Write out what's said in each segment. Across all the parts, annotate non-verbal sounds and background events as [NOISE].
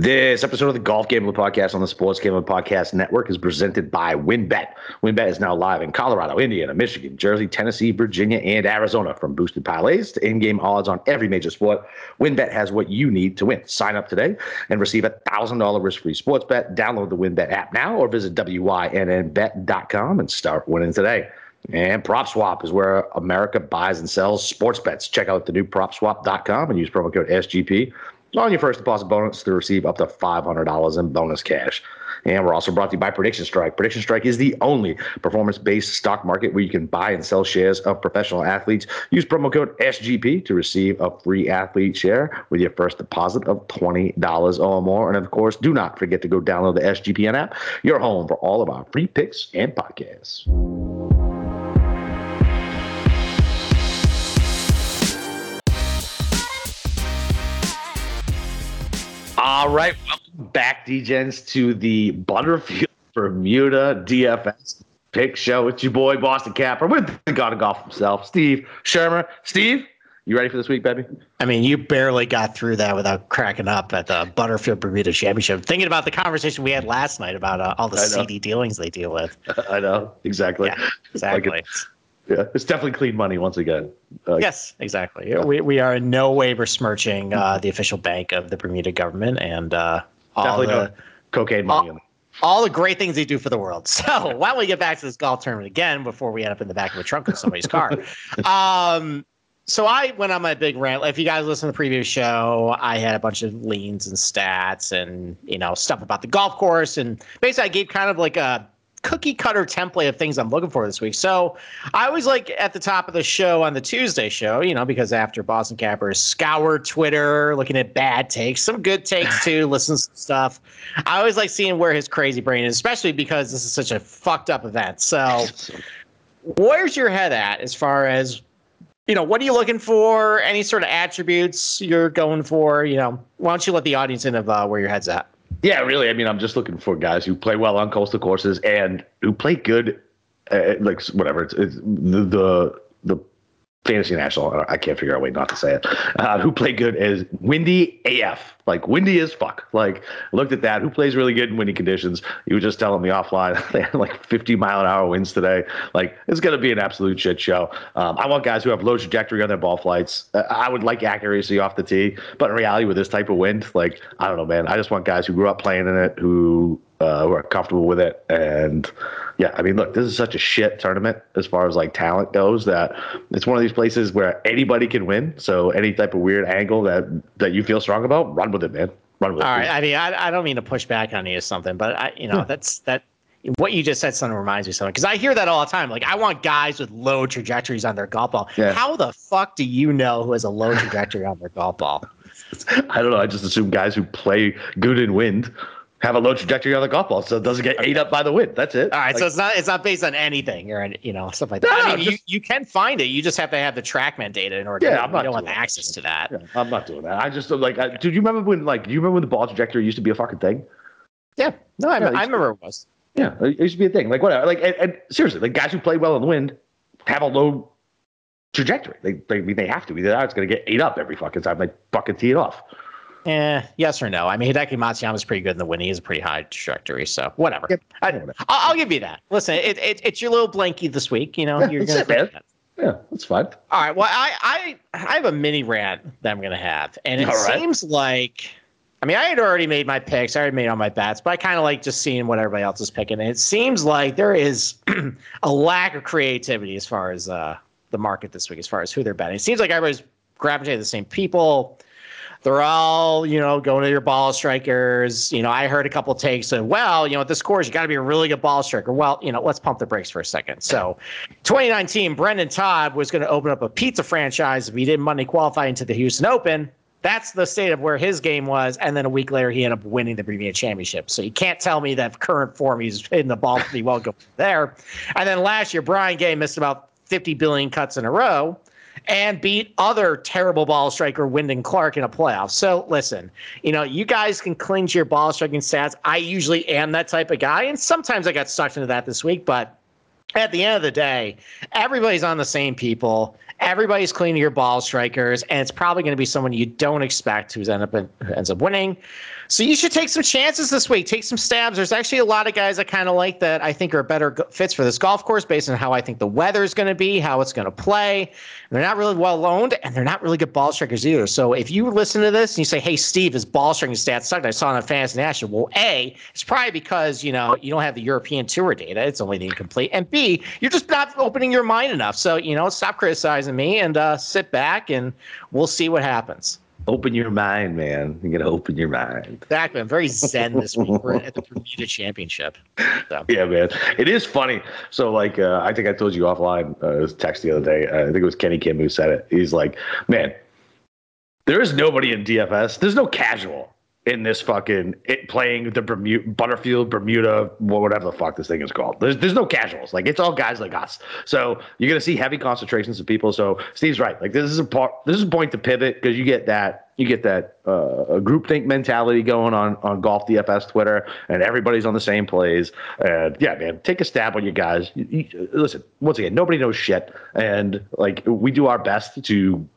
This episode of the Golf Gambling Podcast on the Sports Gambling Podcast Network is presented by WynnBET. WynnBET is now live in Colorado, Indiana, Michigan, Jersey, Tennessee, Virginia, and Arizona. From boosted parlays to in-game odds on every major sport, WynnBET has what you need to win. Sign up today and receive a $1,000 risk-free sports bet. Download the WynnBET app now or visit wynnbet.com and start winning today. And PropSwap is where America buys and sells sports bets. Check out the new PropSwap.com and use promo code SGP on your first deposit bonus to receive up to $500 in bonus cash. And we're also brought to you by Prediction Strike. Prediction Strike is the only performance based stock market where you can buy and sell shares of professional athletes. Use promo code SGP to receive a free athlete share with your first deposit of $20 or more. And of course, do not forget to go download the SGPN app, your home for all of our free picks and podcasts. All right, welcome back, DGens, to the Butterfield [LAUGHS] Bermuda DFS pick show. It's your boy Boston Capper with the God of Golf himself, Steve Shermer. Steve, you ready for this week, baby? I mean, you barely got through that without cracking up at the Butterfield Bermuda Championship. Thinking about the conversation we had last night about uh, all the CD dealings they deal with. [LAUGHS] I know exactly. Yeah, exactly. Like yeah, it's definitely clean money once again. Uh, yes, exactly. Yeah. We, we are in no way besmirching uh, the official bank of the Bermuda government and uh, definitely the, no cocaine money. All, all, the great things they do for the world. [LAUGHS] So why don't we get back to this golf tournament again before we end up in the back of a trunk of somebody's car? [LAUGHS] Um, so I went on my big rant. If you guys listen to the previous show, I had a bunch of leans and stats and you know stuff about the golf course, and basically I gave kind of like a cookie cutter template of things I'm looking for this week. So I always like at the top of the show on the Tuesday show, you know, because after Boston Capper scour Twitter, looking at bad takes, some good takes [SIGHS] too, listens to stuff. I always like seeing where his crazy brain is, especially because this is such a fucked up event. So [LAUGHS] where's your head at as far as you know, what are you looking for? Any sort of attributes you're going for? You know, why don't you let the audience in of uh, where your head's at? Yeah, really. I mean, I'm just looking for guys who play well on coastal courses and who play good, uh, like whatever. It's, it's the, the the fantasy national. I can't figure out a way not to say it. Uh, who play good is windy AF, like windy as fuck. Like looked at that. Who plays really good in windy conditions? You were just telling me offline [LAUGHS] they had like 50 mile an hour winds today. Like it's gonna be an absolute shit show. Um, I want guys who have low trajectory on their ball flights. Uh, I would like accuracy off the tee, but in reality, with this type of wind, like I don't know, man. I just want guys who grew up playing in it, who uh, who are comfortable with it, and yeah, I mean, look, this is such a shit tournament as far as like talent goes that it's one of these places where anybody can win. So any type of weird angle that that you feel strong about, run with it, man. Run with All it. All right. I mean, I, I don't mean to push back on you or something, but I, you know, yeah. that's that. What you just said, something reminds me of something because I hear that all the time. Like, I want guys with low trajectories on their golf ball. Yeah. How the fuck do you know who has a low [LAUGHS] trajectory on their golf ball? I don't know. I just assume guys who play good in wind have a low trajectory on the golf ball, so it doesn't get ate up by the wind. That's it. All right, like, so it's not it's not based on anything or you know stuff like that. No, I mean, just, you, you can find it. You just have to have the TrackMan data in order. Yeah, to, I'm not. don't have access to that. Yeah, I'm not doing that. I just like. I, Did you remember when like? Do you remember when the ball trajectory used to be a fucking thing? Yeah. No, I, yeah, I remember it was. Yeah, it used to be a thing. Like whatever. Like and, and seriously, like guys who play well in the wind have a low trajectory. They they they have to. Either it's going to get ate up every fucking time they fucking tee it off. Eh, yes or no. I mean, Hideki Matsuyama is pretty good in the win. He has a pretty high trajectory, so whatever. Yep. I, will I'll give you that. Listen, it, it, it's your little blankie this week. You know, yeah, you're gonna. It, that. Yeah, that's fine. All right. Well, I, I I have a mini rant that I'm gonna have, and it seems like. I mean, I had already made my picks. I already made all my bets, but I kind of like just seeing what everybody else is picking. And it seems like there is [CLEARS THROAT] a lack of creativity as far as uh, the market this week, as far as who they're betting. It seems like everybody's gravitating to the same people they're all, you know, going to your ball strikers. You know, I heard a couple takes of, well, you know, at the scores, you got to be a really good ball striker. Well, you know, let's pump the brakes for a second. So, 2019, Brendon Todd was going to open up a pizza franchise if he didn't Monday qualify into the Houston Open. That's the state of where his game was. And then a week later, he ended up winning the Bermuda Championship. So you can't tell me that current form he's in the ball pretty well go there. And then last year, Brian Gay missed about 50 billion cuts in a row and beat other terrible ball striker Wyndham Clark in a playoff. So listen, you know, you guys can cling to your ball striking stats. I usually am that type of guy, and sometimes I got sucked into that this week, but at the end of the day, everybody's on the same people. Everybody's cleaning your ball strikers, and it's probably going to be someone you don't expect who's end up in, who ends up winning. So you should take some chances this week. Take some stabs. There's actually a lot of guys I kind of like that I think are better fits for this golf course based on how I think the weather is going to be, how it's going to play. They're not really well owned, and they're not really good ball strikers either. So if you listen to this and you say, "Hey, Steve, his ball striking stats sucked," I saw on Fantasy National. Well, a, it's probably because you know you don't have the European Tour data. It's only the incomplete, and b, you're just not opening your mind enough. So you know, stop criticizing me and uh, sit back, and we'll see what happens open your mind, man. You gotta open your mind. Exactly. I'm very zen this week. We're at the [LAUGHS] Bermuda Championship. So. Yeah, man. It is funny. So, like, uh, I think I told you offline. Uh, was text the other day. Uh, I think it was Kenny Kim who said it. He's like, "Man, there is nobody in DFS. There's no casual in this fucking it playing the Bermuda Butterfield Bermuda whatever the fuck this thing is called. There's there's no casuals. Like it's all guys like us. So you're gonna see heavy concentrations of people. So Steve's right. Like this is a part. This is a point to pivot because you get that you get that uh, groupthink mentality going on on golf DFS Twitter, and everybody's on the same plays. And yeah, man, take a stab on you guys. You, you, listen, once again, nobody knows shit, and like we do our best to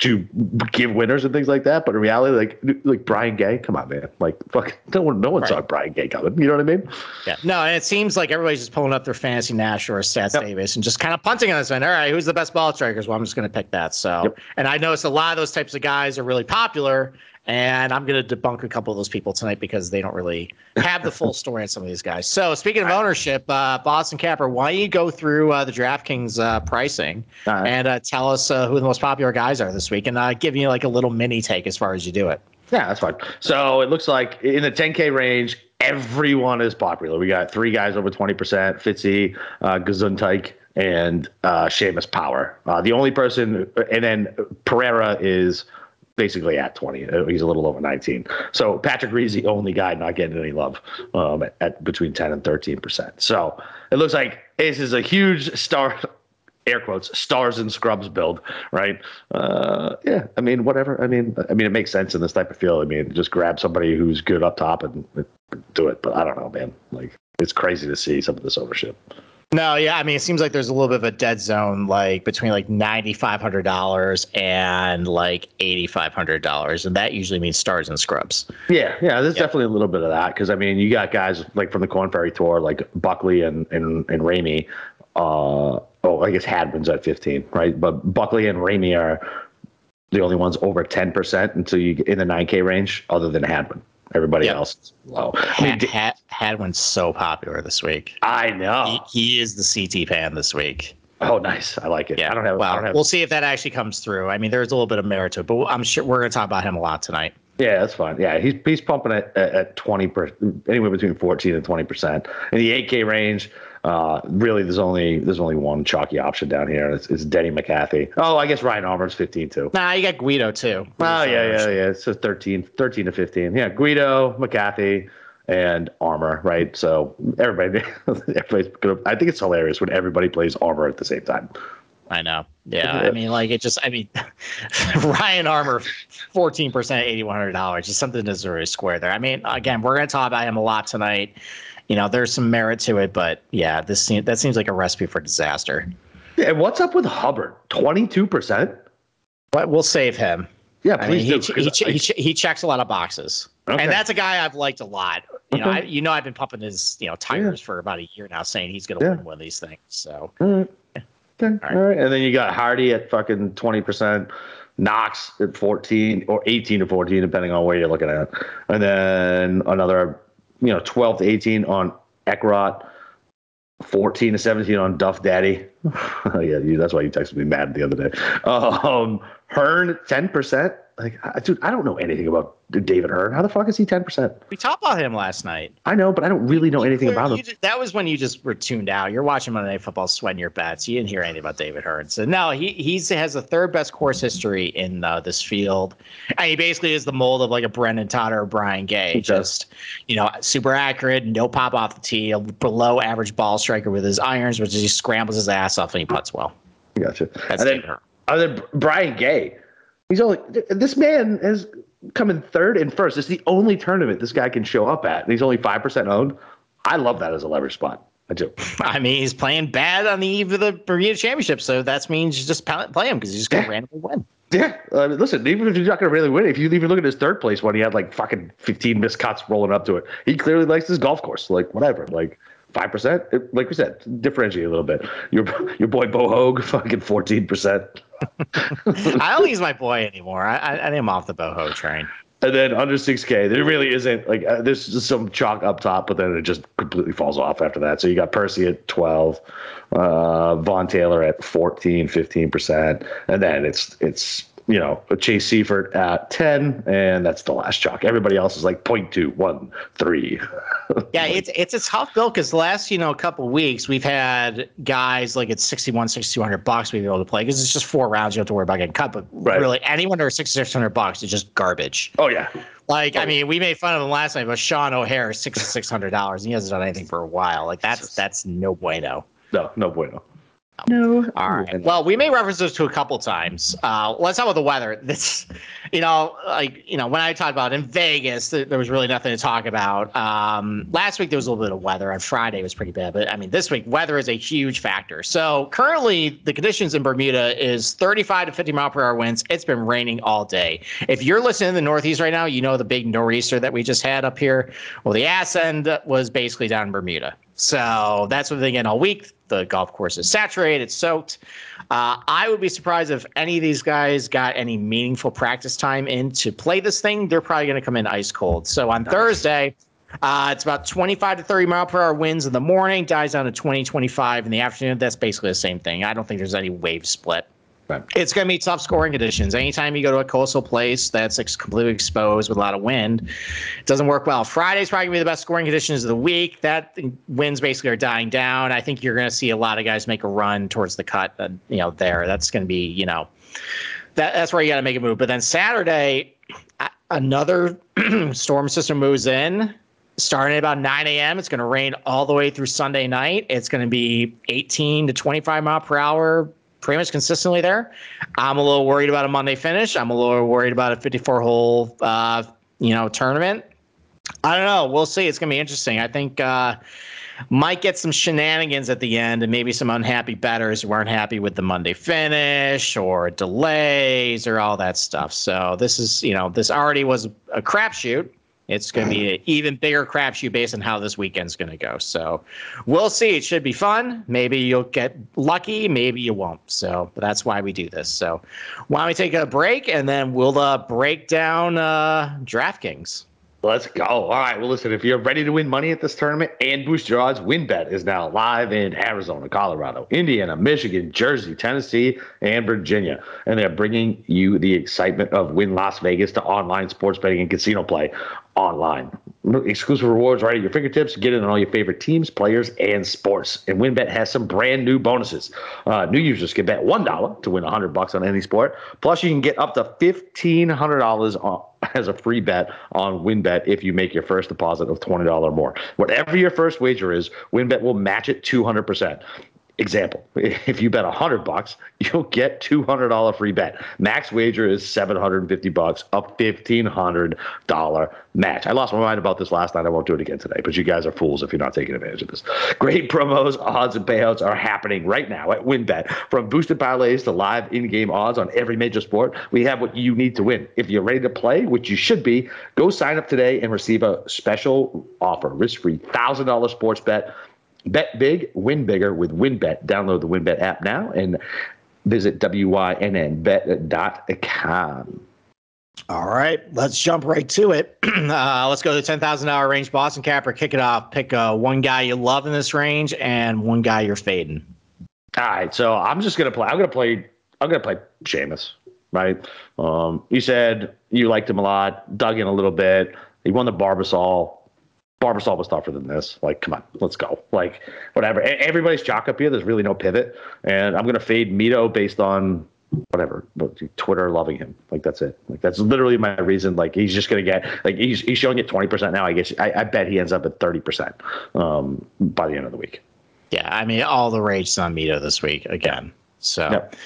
to give winners and things like that. But in reality, like like Brian Gay, come on, man, like fuck, [LAUGHS] no one no one right. saw Brian Gay coming. You know what I mean? Yeah. No, and it seems like everybody's just pulling up their fantasy Nash or Stats yep. Davis and just kind of punting on this one. All right, who's the best ball strikers? Well, I'm just going to pick that. So, yep. and I noticed a lot of those types of guys are really popular. And I'm going to debunk a couple of those people tonight because they don't really have the full [LAUGHS] story on some of these guys. So, speaking of ownership, uh, Boston Capper, why don't you go through uh, the DraftKings uh, pricing right. and uh, tell us uh, who the most popular guys are this week and uh, give you like a little mini take as far as you do it? Yeah, that's fine. So, it looks like in the 10K range, everyone is popular. We got three guys over 20% Fitzy, uh, Gesundheit, and uh, Seamus Power. Uh, the only person, and then Pereira is basically at 20. Uh, he's a little over 19. So Patrick Reed's the only guy not getting any love um, at, at, between 10 and 13 percent. So it looks like this is a huge star. Air quotes stars and scrubs build, right? Uh, yeah, I mean, whatever. I mean, I mean, it makes sense in this type of field. I mean, just grab somebody who's good up top and do it. But I don't know, man. Like, it's crazy to see some of this ownership. No, yeah, I mean, it seems like there's a little bit of a dead zone, like between like ninety five hundred dollars and like eighty five hundred dollars, and that usually means stars and scrubs. Yeah, yeah, there's yeah. definitely a little bit of that because I mean, you got guys like from the Corn Ferry Tour, like Buckley and and and Ramey. Uh, oh, I guess Hadwin's at fifteen, right? But Buckley and Ramey are the only ones over ten percent until you get in the nine K range, other than Hadwin. Everybody yep. else low. I mean, Had, Hadwin's so popular this week. I know. He, he, is the CT Pan this week. Oh, nice. I like it. Yeah. I don't have. Well, don't have, we'll see if that actually comes through. I mean, there's a little bit of merit to it, but I'm sure we're going to talk about him a lot tonight. Yeah, that's fine. Yeah, he's he's pumping it at, at twenty percent, anywhere between fourteen and twenty percent in the eight K range. Uh, really, there's only there's only one chalky option down here. It's, it's Denny McCarthy. Oh, I guess Ryan Armour's 15 too. Nah, you got Guido too. Oh yeah, yeah, yeah. It's a 13, 13 to 15. Yeah, Guido, McCarthy, and Armour. Right. So everybody, [LAUGHS] everybody's gonna. I think it's hilarious when everybody plays Armour at the same time. I know. Yeah. I mean, like it just, I mean, [LAUGHS] Ryan Armour, 14%, $8,100. Just something that's really square there. I mean, again, we're going to talk about him a lot tonight you know, there's some merit to it, but yeah, this seems that seems like a recipe for disaster. Yeah, and what's up with Hubbard? Twenty two percent. But we'll save him. Yeah, please I mean, do. He, he, I, he, he, checks a lot of boxes, okay. and that's a guy I've liked a lot. You okay. know, I, you know, I've been pumping his you know tires yeah. for about a year now, saying he's going to yeah. win one of these things. So, all right. Yeah. Okay. All, right. All right, and then you got Hardy at fucking twenty percent. Knox at 14 or 18 to 14, depending on where you're looking at. And then another you know, 12 to 18 on Eckroat, 14 to 17 on Duff Daddy. [LAUGHS] yeah, you, that's why you texted me mad the other day. Um, Hearn, 10%. Like, dude, I don't know anything about David Hearn. How the fuck is he 10%? We talked about him last night. I know, but I don't really know anything about him. Just, that was when you just were tuned out. You're watching Monday Night Football, sweating your bets. You didn't hear anything about David Hearn. So, no, he he's has the third best course history in uh, this field. And he basically is the mold of like a Brendon Todd or Brian Gay. He just, you know, super accurate, no pop off the tee, a below average ball striker with his irons, which is he scrambles his ass off and he puts well. Gotcha. That's and then, other Brian Gay He's only this man has come in third and first. It's the only tournament this guy can show up at, he's only five percent owned. I love that as a leverage spot. I do. [LAUGHS] I mean, he's playing bad on the eve of the Bermuda Championship, so that means you just play him because he's just going to yeah. randomly win. Yeah, uh, listen, even if you're not going to really win, if you even look at his third place one, he had like fucking 15 missed cuts rolling up to it. He clearly likes his golf course. Like, whatever. Like, five percent. Like we said, differentiate a little bit. Your your boy Bo Hoag, fucking fourteen percent. [LAUGHS] I don't use my boy anymore. I I, I am off the Bo Hoag train. And then under 6K, there really isn't like uh, there's just some chalk up top, but then it just completely falls off after that. So you got Percy at 12, uh, Vaughn Taylor at 14, 15%. And then it's it's you know, Chase Seiffert at 10, and that's the last chalk. Everybody else is like 0.2, 1, 3. [LAUGHS] yeah, it's it's a tough bill because the last, you know, a couple weeks we've had guys like it's 61, 6200 bucks we've been able to play because it's just four rounds. You don't have to worry about getting cut. But right. really, anyone under 6600 bucks is just garbage. Oh, yeah. Like, oh. I mean, we made fun of him last night, but Sean O'Hair is $6,600 and he hasn't done anything for a while. Like, that's that's no bueno. No, no bueno. No. All right. Well, we may reference this to a couple times. Uh, let's talk about the weather. [LAUGHS] This, you know, like you know, when I talked about in Vegas, th- there was really nothing to talk about. Um, last week there was a little bit of weather. On Friday it was pretty bad, but I mean, this week weather is a huge factor. So currently the conditions in Bermuda is 35 to 50 mile per hour winds. It's been raining all day. If you're listening in the Northeast right now, you know the big nor'easter that we just had up here. Well, the ass end was basically down in Bermuda. So that's what they get all week. The golf course is saturated, it's soaked. Uh, I would be surprised if any of these guys got any meaningful practice time in to play this thing. They're probably going to come in ice cold. So on nice. Thursday, uh, it's about 25 to 30 mile per hour winds in the morning, dies down to 20, 25 in the afternoon. That's basically the same thing. I don't think there's any wave split. It's going to be tough scoring conditions. Anytime you go to a coastal place that's completely exposed with a lot of wind, it doesn't work well. Friday's probably going to be the best scoring conditions of the week. That winds basically are dying down. I think you're going to see a lot of guys make a run towards the cut. Uh, you know, there. That's going to be, you know, that that's where you got to make a move. But then Saturday, another [CLEARS THROAT] storm system moves in starting at about 9 a.m. It's going to rain all the way through Sunday night. It's going to be 18 to 25 mile per hour pretty much consistently there. I'm a little worried about a Monday finish. I'm a little worried about a 54 hole, uh, you know, tournament. I don't know. We'll see. It's going to be interesting. I think uh, might get some shenanigans at the end and maybe some unhappy bettors who aren't happy with the Monday finish or delays or all that stuff. So this is, you know, this already was a crapshoot. It's going to be an even bigger crapshoot based on how this weekend's going to go. So we'll see. It should be fun. Maybe you'll get lucky. Maybe you won't. So that's why we do this. So why don't we take a break and then we'll uh, break down uh, DraftKings. Let's go. All right. Well, listen, if you're ready to win money at this tournament and boost your odds, WynnBET is now live in Arizona, Colorado, Indiana, Michigan, Jersey, Tennessee, and Virginia. And they're bringing you the excitement of Wynn Las Vegas to online sports betting and casino play online. Exclusive rewards right at your fingertips. Get in on all your favorite teams, players, and sports. And WynnBET has some brand new bonuses. Uh, new users can bet $1 to win 100 bucks on any sport. Plus, you can get up to $1,500 as a free bet on WynnBET if you make your first deposit of $20 or more. Whatever your first wager is, WynnBET will match it 200%. Example: [LAUGHS] If you bet hundred bucks, you'll get two hundred dollar free bet. Max wager is seven hundred and fifty bucks, a fifteen hundred dollar match. I lost my mind about this last night. I won't do it again today. But you guys are fools if you're not taking advantage of this. Great promos, odds, and payouts are happening right now at WynnBET. From boosted parlays to live in-game odds on every major sport, we have what you need to win. If you're ready to play, which you should be, go sign up today and receive a special offer: risk-free thousand dollar sports bet Bet big, win bigger with WynnBET. Download the WynnBET app now and visit wynnbet.com. All right, let's jump right to it. [CLEARS THROAT] Uh, let's go to the ten thousand dollar range. Boston Capper, kick it off. Pick uh, one guy you love in this range and one guy you're fading. All right, so I'm just gonna play. I'm gonna play. I'm gonna play Seamus. Right. Um, you said you liked him a lot. Dug in a little bit. He won the Barbasol. Barbasol was tougher than this. Like, come on, let's go. Like, whatever. Everybody's chalk up here. There's really no pivot, and I'm gonna fade Mito based on whatever Twitter loving him. Like that's it. Like that's literally my reason. Like he's just gonna get like he's he's showing it 20 percent now. I guess I, I, bet he ends up at 30 percent um, by the end of the week. Yeah, I mean all the rage on Mito this week again. So. Yep.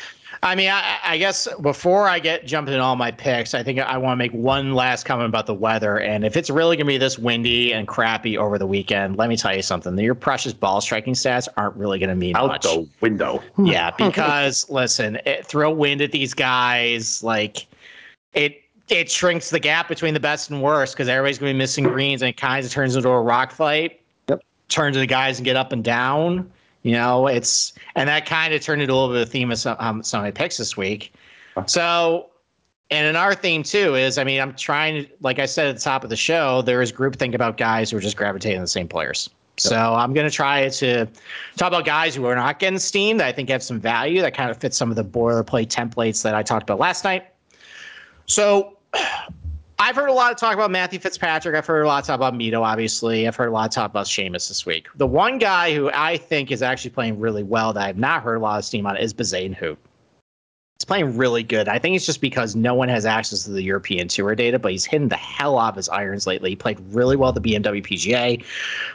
I mean, I, I, guess before I get jumping in all my picks, I think I want to make one last comment about the weather. And if it's really going to be this windy and crappy over the weekend, let me tell you something. Your precious ball striking stats aren't really going to mean much. out much. the window. Yeah, hmm. [LAUGHS] because listen, it, throw wind at these guys, like it it shrinks the gap between the best and worst because everybody's going to be missing greens and it kind of turns into a rock fight. Yep. Turns to the guys and get up and down. You know, it's and that kind of turned into a little bit of a theme of some, um, some of my picks this week. So, and in our theme too is, I mean, I'm trying to, like I said at the top of the show, there is group think about guys who are just gravitating the same players. So I'm going to try to talk about guys who are not getting steam that I think have some value that kind of fit some of the boilerplate templates that I talked about last night. So I've heard a lot of talk about Matthew Fitzpatrick. I've heard a lot of talk about Mito, obviously. I've heard a lot of talk about Seamus this week. The one guy who I think is actually playing really well that I've not heard a lot of steam on is Bezuidenhout. He's playing really good. I think it's just because no one has access to the European Tour data, but he's hitting the hell off his irons lately. He played really well at the BMW PGA.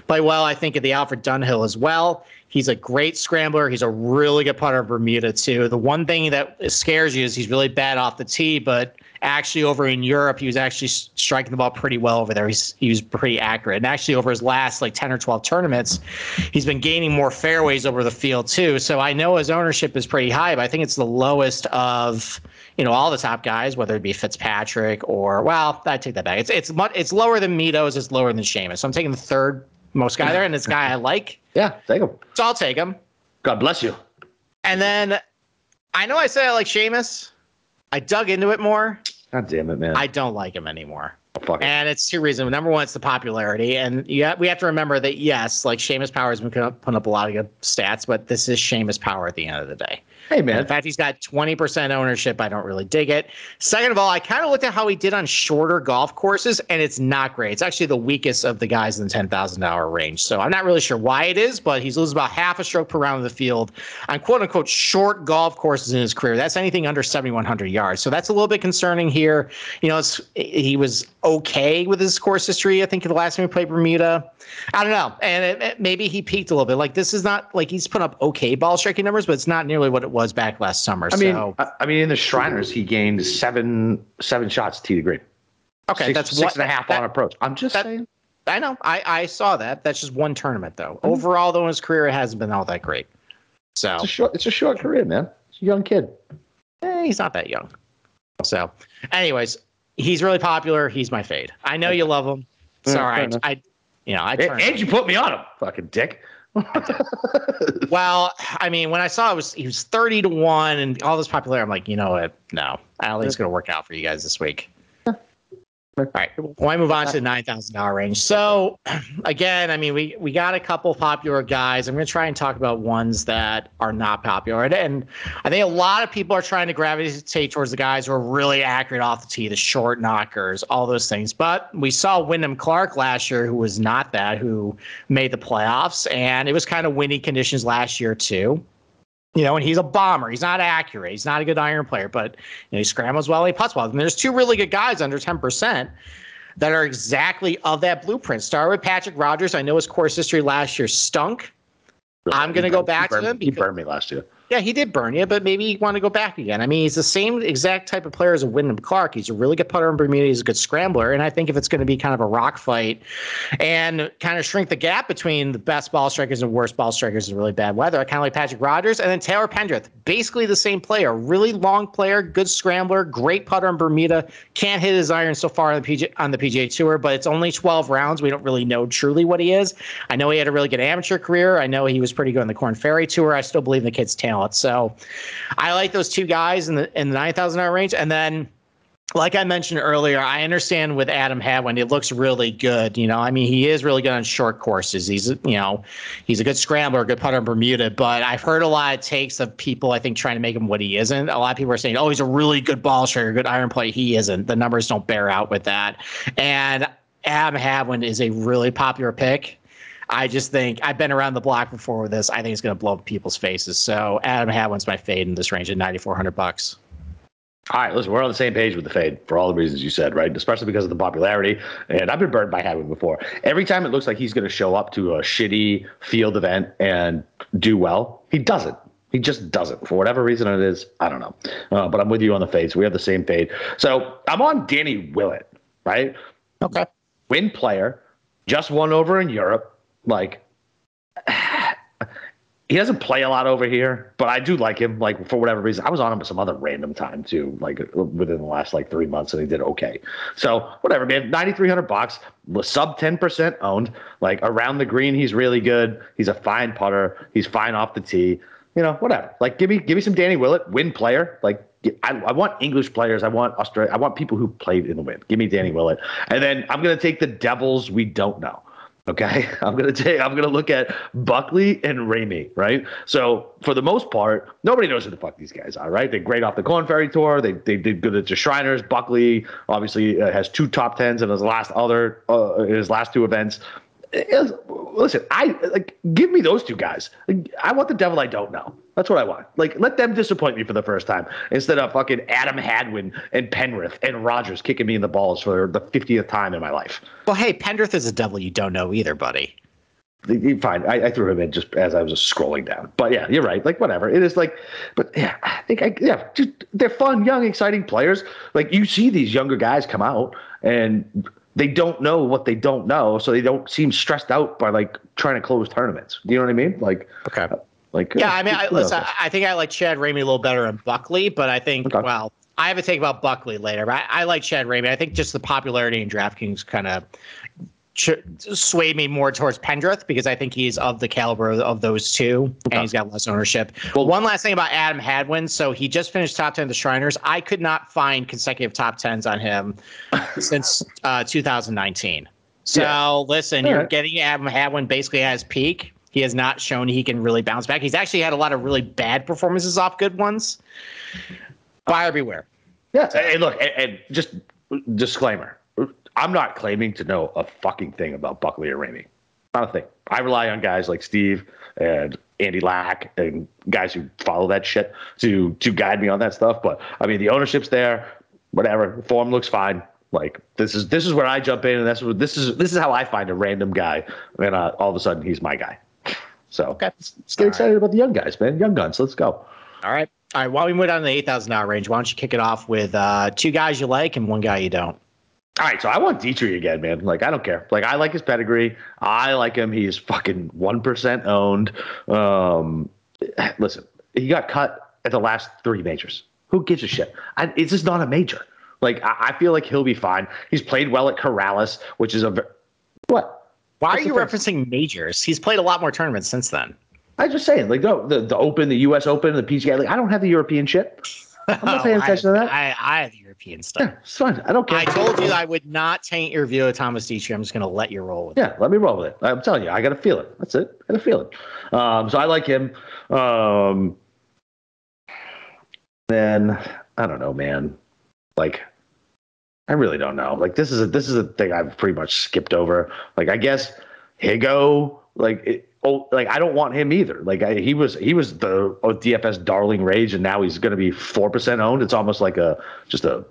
Played well, I think, at the Alfred Dunhill as well. He's a great scrambler. He's a really good putter of Bermuda, too. The one thing that scares you is he's really bad off the tee, but actually over in Europe, he was actually striking the ball pretty well over there. He's he was pretty accurate, and actually over his last like ten or twelve tournaments, he's been gaining more fairways over the field too. So I know his ownership is pretty high, but I think it's the lowest of you know all the top guys, whether it be Fitzpatrick or well, I take that back. It's it's much it's lower than Mito's, it's lower than Seamus. So I'm taking the third most guy there, and this guy I like. Yeah, take him. So I'll take him. God bless you. And then I know I said I like Seamus. I dug into it more. God damn it, man. I don't like him anymore. Oh, and it's two reasons. Number one, it's the popularity, and yeah, we have to remember that yes, like Seamus Power has been putting up a lot of good stats, but this is Seamus Power at the end of the day. Hey, man. In fact, he's got 20% ownership. I don't really dig it. Second of all, I kind of looked at how he did on shorter golf courses, and it's not great. It's actually the weakest of the guys in the $10,000 range. So I'm not really sure why it is, but he's losing about half a stroke per round of the field on quote unquote short golf courses in his career. That's anything under 7,100 yards. So that's a little bit concerning here. You know, he was okay with his course history. I think the last time he played Bermuda. I don't know. And it, it, maybe he peaked a little bit. Like this is not like he's put up okay ball striking numbers, but it's not nearly what it was back last summer. I so. mean, I, I mean, in the Shriners, he gained seven seven shots tee to green. Okay, six, that's six what, and a half that, on approach. I'm just that, saying. I know. I, I saw that. That's just one tournament, though. Mm-hmm. Overall, though, in his career, it hasn't been all that great. So it's a short. It's a short career, man. It's a young kid. Eh, he's not that young. So, anyways, he's really popular. He's my fade. I know you love him. Sorry, Yeah, right. I, you know, I And, and you put me on him, fucking dick. [LAUGHS] well, I mean, when I saw it was he was thirty to one and all this popularity, I'm like, you know what? No, I don't think it's going to work out for you guys this week. All right. I move on to the nine thousand dollar range. So, [CLEARS THROAT] again, I mean, we we got a couple popular guys. I'm going to try and talk about ones that are not popular, and, and I think a lot of people are trying to gravitate towards the guys who are really accurate off the tee, the short knockers, all those things. But we saw Wyndham Clark last year, who was not that, who made the playoffs, and it was kind of windy conditions last year too. You know, and he's a bomber. He's not accurate. He's not a good iron player, but you know, he scrambles well, he puts well. And there's two really good guys under 10% that are exactly of that blueprint. Start with Patrick Rogers. I know his course history last year stunk. I'm gonna go back he to burned- him He burned me last year. Yeah, he did burn you, but maybe you want to go back again. I mean, he's the same exact type of player as a Wyndham Clark. He's a really good putter in Bermuda. He's a good scrambler. And I think if it's going to be kind of a rock fight and kind of shrink the gap between the best ball strikers and worst ball strikers in really bad weather, I kind of like Patrick Rogers. And then Taylor Pendrith, basically the same player. Really long player, good scrambler, great putter in Bermuda. Can't hit his iron so far on the, PG, on the PGA Tour, but it's only 12 rounds. We don't really know truly what he is. I know he had a really good amateur career. I know he was pretty good on the Corn Ferry Tour. I still believe in the kid's talent. So I like those two guys in the in the nine thousand dollar range, and then. Like I mentioned earlier, I understand with Adam Hadwin, it looks really good. You know, I mean, he is really good on short courses. He's, you know, he's a good scrambler, a good putter in Bermuda. But I've heard a lot of takes of people, I think, trying to make him what he isn't. A lot of people are saying, oh, he's a really good ball striker, good iron play. He isn't. The numbers don't bear out with that. And Adam Hadwin is a really popular pick. I just think I've been around the block before with this. I think it's going to blow up people's faces. So Adam Hadwin's my fade in this range at 9,400 bucks. All right, listen, we're on the same page with the fade for all the reasons you said, right? Especially because of the popularity. And I've been burned by having before. Every time it looks like he's going to show up to a shitty field event and do well, he doesn't. He just doesn't. For whatever reason it is, I don't know. Uh, but I'm with you on the fades. We have the same fade. So I'm on Danny Willett, right? Okay. Win player, just won over in Europe. Like, [SIGHS] he doesn't play a lot over here, but I do like him. Like for whatever reason, I was on him at some other random time too, like within the last like three months, and he did okay. So whatever, man. Ninety three hundred bucks, sub ten percent owned. Like around the green, he's really good. He's a fine putter. He's fine off the tee. You know, whatever. Like give me give me some Danny Willett, win player. Like I, I, want English players. I want Australia. I want people who played in the win. Give me Danny Willett, and then I'm gonna take the Devils. We don't know. Okay, [LAUGHS] I'm gonna take. I'm gonna look at Buckley and Ramey. Right. So for the most part, nobody knows who the fuck these guys are. Right. They're great off the Corn Ferry tour. They they did good at the Shriners. Buckley obviously uh, has two top tens in his last other uh, his last two events. Was, listen, I like give me those two guys. Like, I want the devil I don't know. That's what I want. Like, let them disappoint me for the first time instead of fucking Adam Hadwin and Pendrith and Rogers kicking me in the balls for the 50th time in my life. Well, hey, Pendrith is a devil you don't know either, buddy. Fine. I, I, threw him in just as I was scrolling down. But yeah, you're right. Like, whatever. It is like, but yeah, I think, I, yeah, just, they're fun, young, exciting players. Like, you see these younger guys come out and they don't know what they don't know, so they don't seem stressed out by like trying to close tournaments. Do you know what I mean? Like, okay. Like, yeah, uh, I mean, I, listen, I think I like Chad Ramey a little better than Buckley, but I think, okay. well, I have a take about Buckley later, but I, I like Chad Ramey. I think just the popularity in DraftKings kind of ch- swayed me more towards Pendrith because I think he's of the caliber of those two, okay. and he's got less ownership. Well, one last thing about Adam Hadwin. So he just finished top ten of the Shriners. I could not find consecutive top tens on him [LAUGHS] since uh, 2019. So yeah. listen, All you're right. getting Adam Hadwin basically at his peak. He has not shown he can really bounce back. He's actually had a lot of really bad performances off good ones. Buyer beware. Yeah, and look, and, and just disclaimer: I'm not claiming to know a fucking thing about Buckley or Ramey. Not a thing. I rely on guys like Steve and Andy Lack and guys who follow that shit to to guide me on that stuff. But I mean, the ownership's there. Whatever, the form looks fine. Like this is this is where I jump in, and that's what this is. This is how I find a random guy, and uh, all of a sudden he's my guy. So okay. let's, let's get All excited right. about the young guys, man. Young guns. Let's go. All right. All right. While we move down to the eight thousand dollar range, why don't you kick it off with uh, two guys you like and one guy you don't? All right, so I want Detry again, man. Like I don't care. Like I like his pedigree. I like him. He's fucking one percent owned. Um, listen, he got cut at the last three majors. Who gives a shit? I, it's just not a major. Like I, I, feel like he'll be fine. He's played well at Corales, which is a what why What's are you referencing majors? He's played a lot more tournaments since then. I'm just saying, like the the, the Open, the U.S. Open, the PGA. Like I don't have the European shit. I'm not [LAUGHS] paying attention oh, to that. I, I have European stuff. Yeah, it's fine. I don't care. I told you I would not taint your view of Thomas Detry. I'm just going to let you roll with yeah, it. Yeah, let me roll with it. I'm telling you, I got to feel it. That's it. I got to feel it. Um, so I like him. Um, then I don't know, man. Like I really don't know. Like this is a this is a thing I've pretty much skipped over. Like I guess Higo. like it, oh, like I don't want him either. Like I, he was he was the oh, DFS darling rage, and now he's going to be four percent owned. It's almost like a just a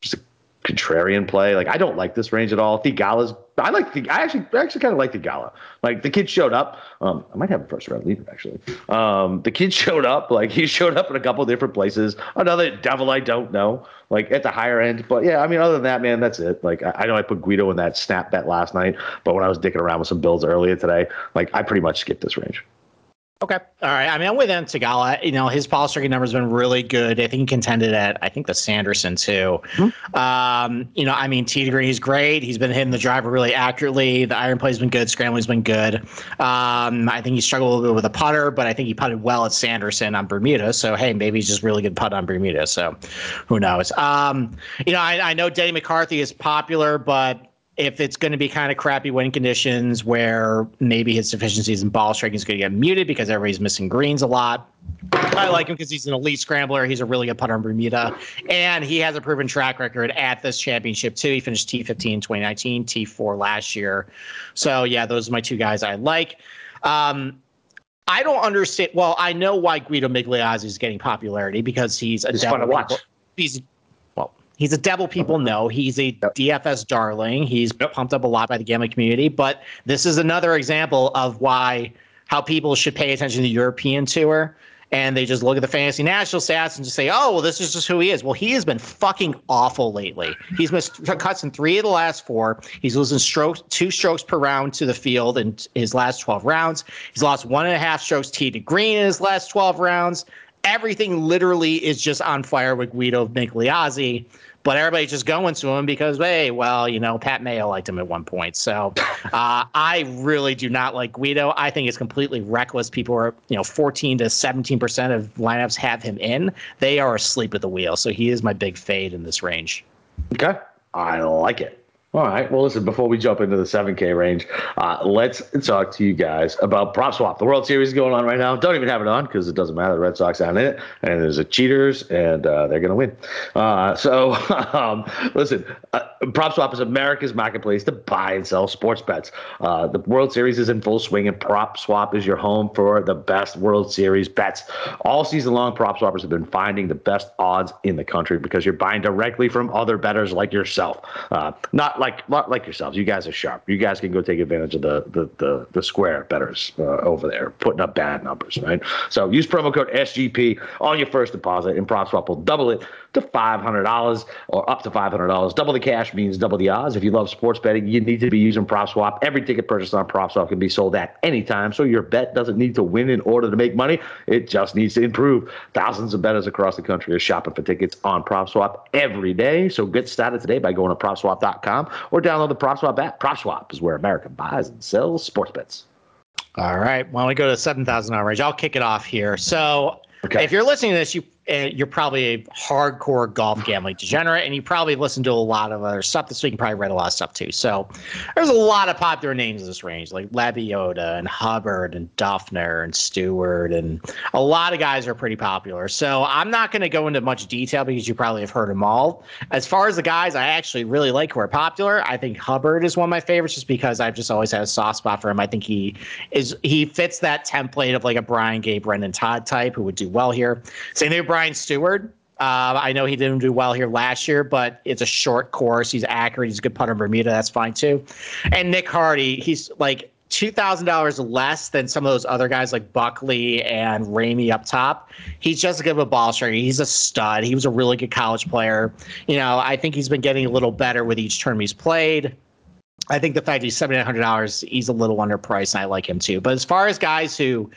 just a contrarian play. Like I don't like this range at all. Theegala's I like the I actually I actually kind of like Theegala. Like the kid showed up. Um, I might have a first round leader actually. Um, the kid [LAUGHS] showed up. Like he showed up in a couple different places. Another devil I don't know. Like at the higher end. But yeah, I mean other than that, man, that's it. Like I, I know I put Guido in that snap bet last night, but when I was dicking around with some builds earlier today, like I pretty much skipped this range. Okay. All right. I mean, I'm with. Theegala. You know, his ball striking number's been really good. I think he contended at, I think, the Sanderson, too. Mm-hmm. Um, you know, I mean, tee to green is great. He's been hitting the driver really accurately. The iron play's been good. Scrambling's been good. Um, I think he struggled a little bit with a putter, but I think he putted well at Sanderson on Bermuda. So, hey, maybe he's just really good putt on Bermuda. So, who knows? Um, you know, I, I know Danny McCarthy is popular, but if it's going to be kind of crappy wind conditions where maybe his deficiencies in ball striking is going to get muted because everybody's missing greens a lot. I like him because he's an elite scrambler. He's a really good putter in Bermuda. And he has a proven track record at this championship, too. He finished T15 in 2019, T4 last year. So, yeah, those are my two guys I like. Um, I don't understand. Well, I know why Guido Migliozzi is getting popularity because he's a he's fun to watch. He's He's a devil people know. He's a. DFS darling. He's pumped up a lot by the gambling community. But this is another example of why how people should pay attention to the European tour and they just look at the fantasy national stats and just say, "Oh, well, this is just who he is." Well, he has been fucking awful lately. He's missed cuts in three of the last four. He's losing strokes, two strokes per round to the field in his last twelve rounds. He's lost one and a half strokes tee to green in his last twelve rounds. Everything literally is just on fire with Guido Migliozzi but everybody's just going to him because, hey, well, you know, Pat Mayo liked him at one point. So [LAUGHS] uh, I really do not like Guido. I think it's completely reckless. People are, you know, 14 to 17 percent of lineups have him in. They are asleep at the wheel. So he is my big fade in this range. Okay, I like it. All right. Well, listen, before we jump into the 7K range, uh, let's talk to you guys about Prop Swap. The World Series is going on right now. Don't even have it on because it doesn't matter. The Red Sox aren't in it, and there's a cheaters, and uh, they're going to win. Uh, so, [LAUGHS] um, listen, uh, Prop Swap is America's marketplace to buy and sell sports bets. Uh, the World Series is in full swing, and Prop Swap is your home for the best World Series bets. All season long, Prop Swappers have been finding the best odds in the country because you're buying directly from other bettors like yourself. Uh, not like like like yourselves. You guys are sharp. You guys can go take advantage of the the the, the square bettors uh, over there putting up bad numbers, right? So use promo code SGP on your first deposit, and PropSwap will double it to five hundred dollars or up to five hundred dollars. Double the cash means double the odds. If you love sports betting, you need to be using PropSwap. Every ticket purchased on PropSwap can be sold at any time, so your bet doesn't need to win in order to make money. It just needs to improve. Thousands of bettors across the country are shopping for tickets on PropSwap every day. So get started today by going to PropSwap.com or download the PropSwap app. PropSwap is where America buys and sells sports bets. All right. Well, we go to seven thousand dollar range. I'll kick it off here. So, okay. if you're listening to this, you you're probably a hardcore golf gambling degenerate, and you probably listened to a lot of other stuff this week. You probably read a lot of stuff too. So there's a lot of popular names in this range, like Lebioda and Hubbard and Duffner and Stuard, and a lot of guys are pretty popular. So I'm not going to go into much detail because you probably have heard them all. As far as the guys I actually really like who are popular, I think Hubbard is one of my favorites just because I've just always had a soft spot for him. I think he is he fits that template of like a Brian Gay, Brendon Todd type who would do well here. Same thing with Brian Stuard. Uh, I know he didn't do well here last year, but it's a short course. He's accurate. He's a good putter in Bermuda. That's fine too. And Nick Hardy, he's like two thousand dollars less than some of those other guys like Buckley and Ramey up top. He's just a good a ball striker. He's a stud. He was a really good college player. You know, I think he's been getting a little better with each term he's played. I think the fact he's nine hundred dollars, he's a little underpriced, and I like him too. But as far as guys who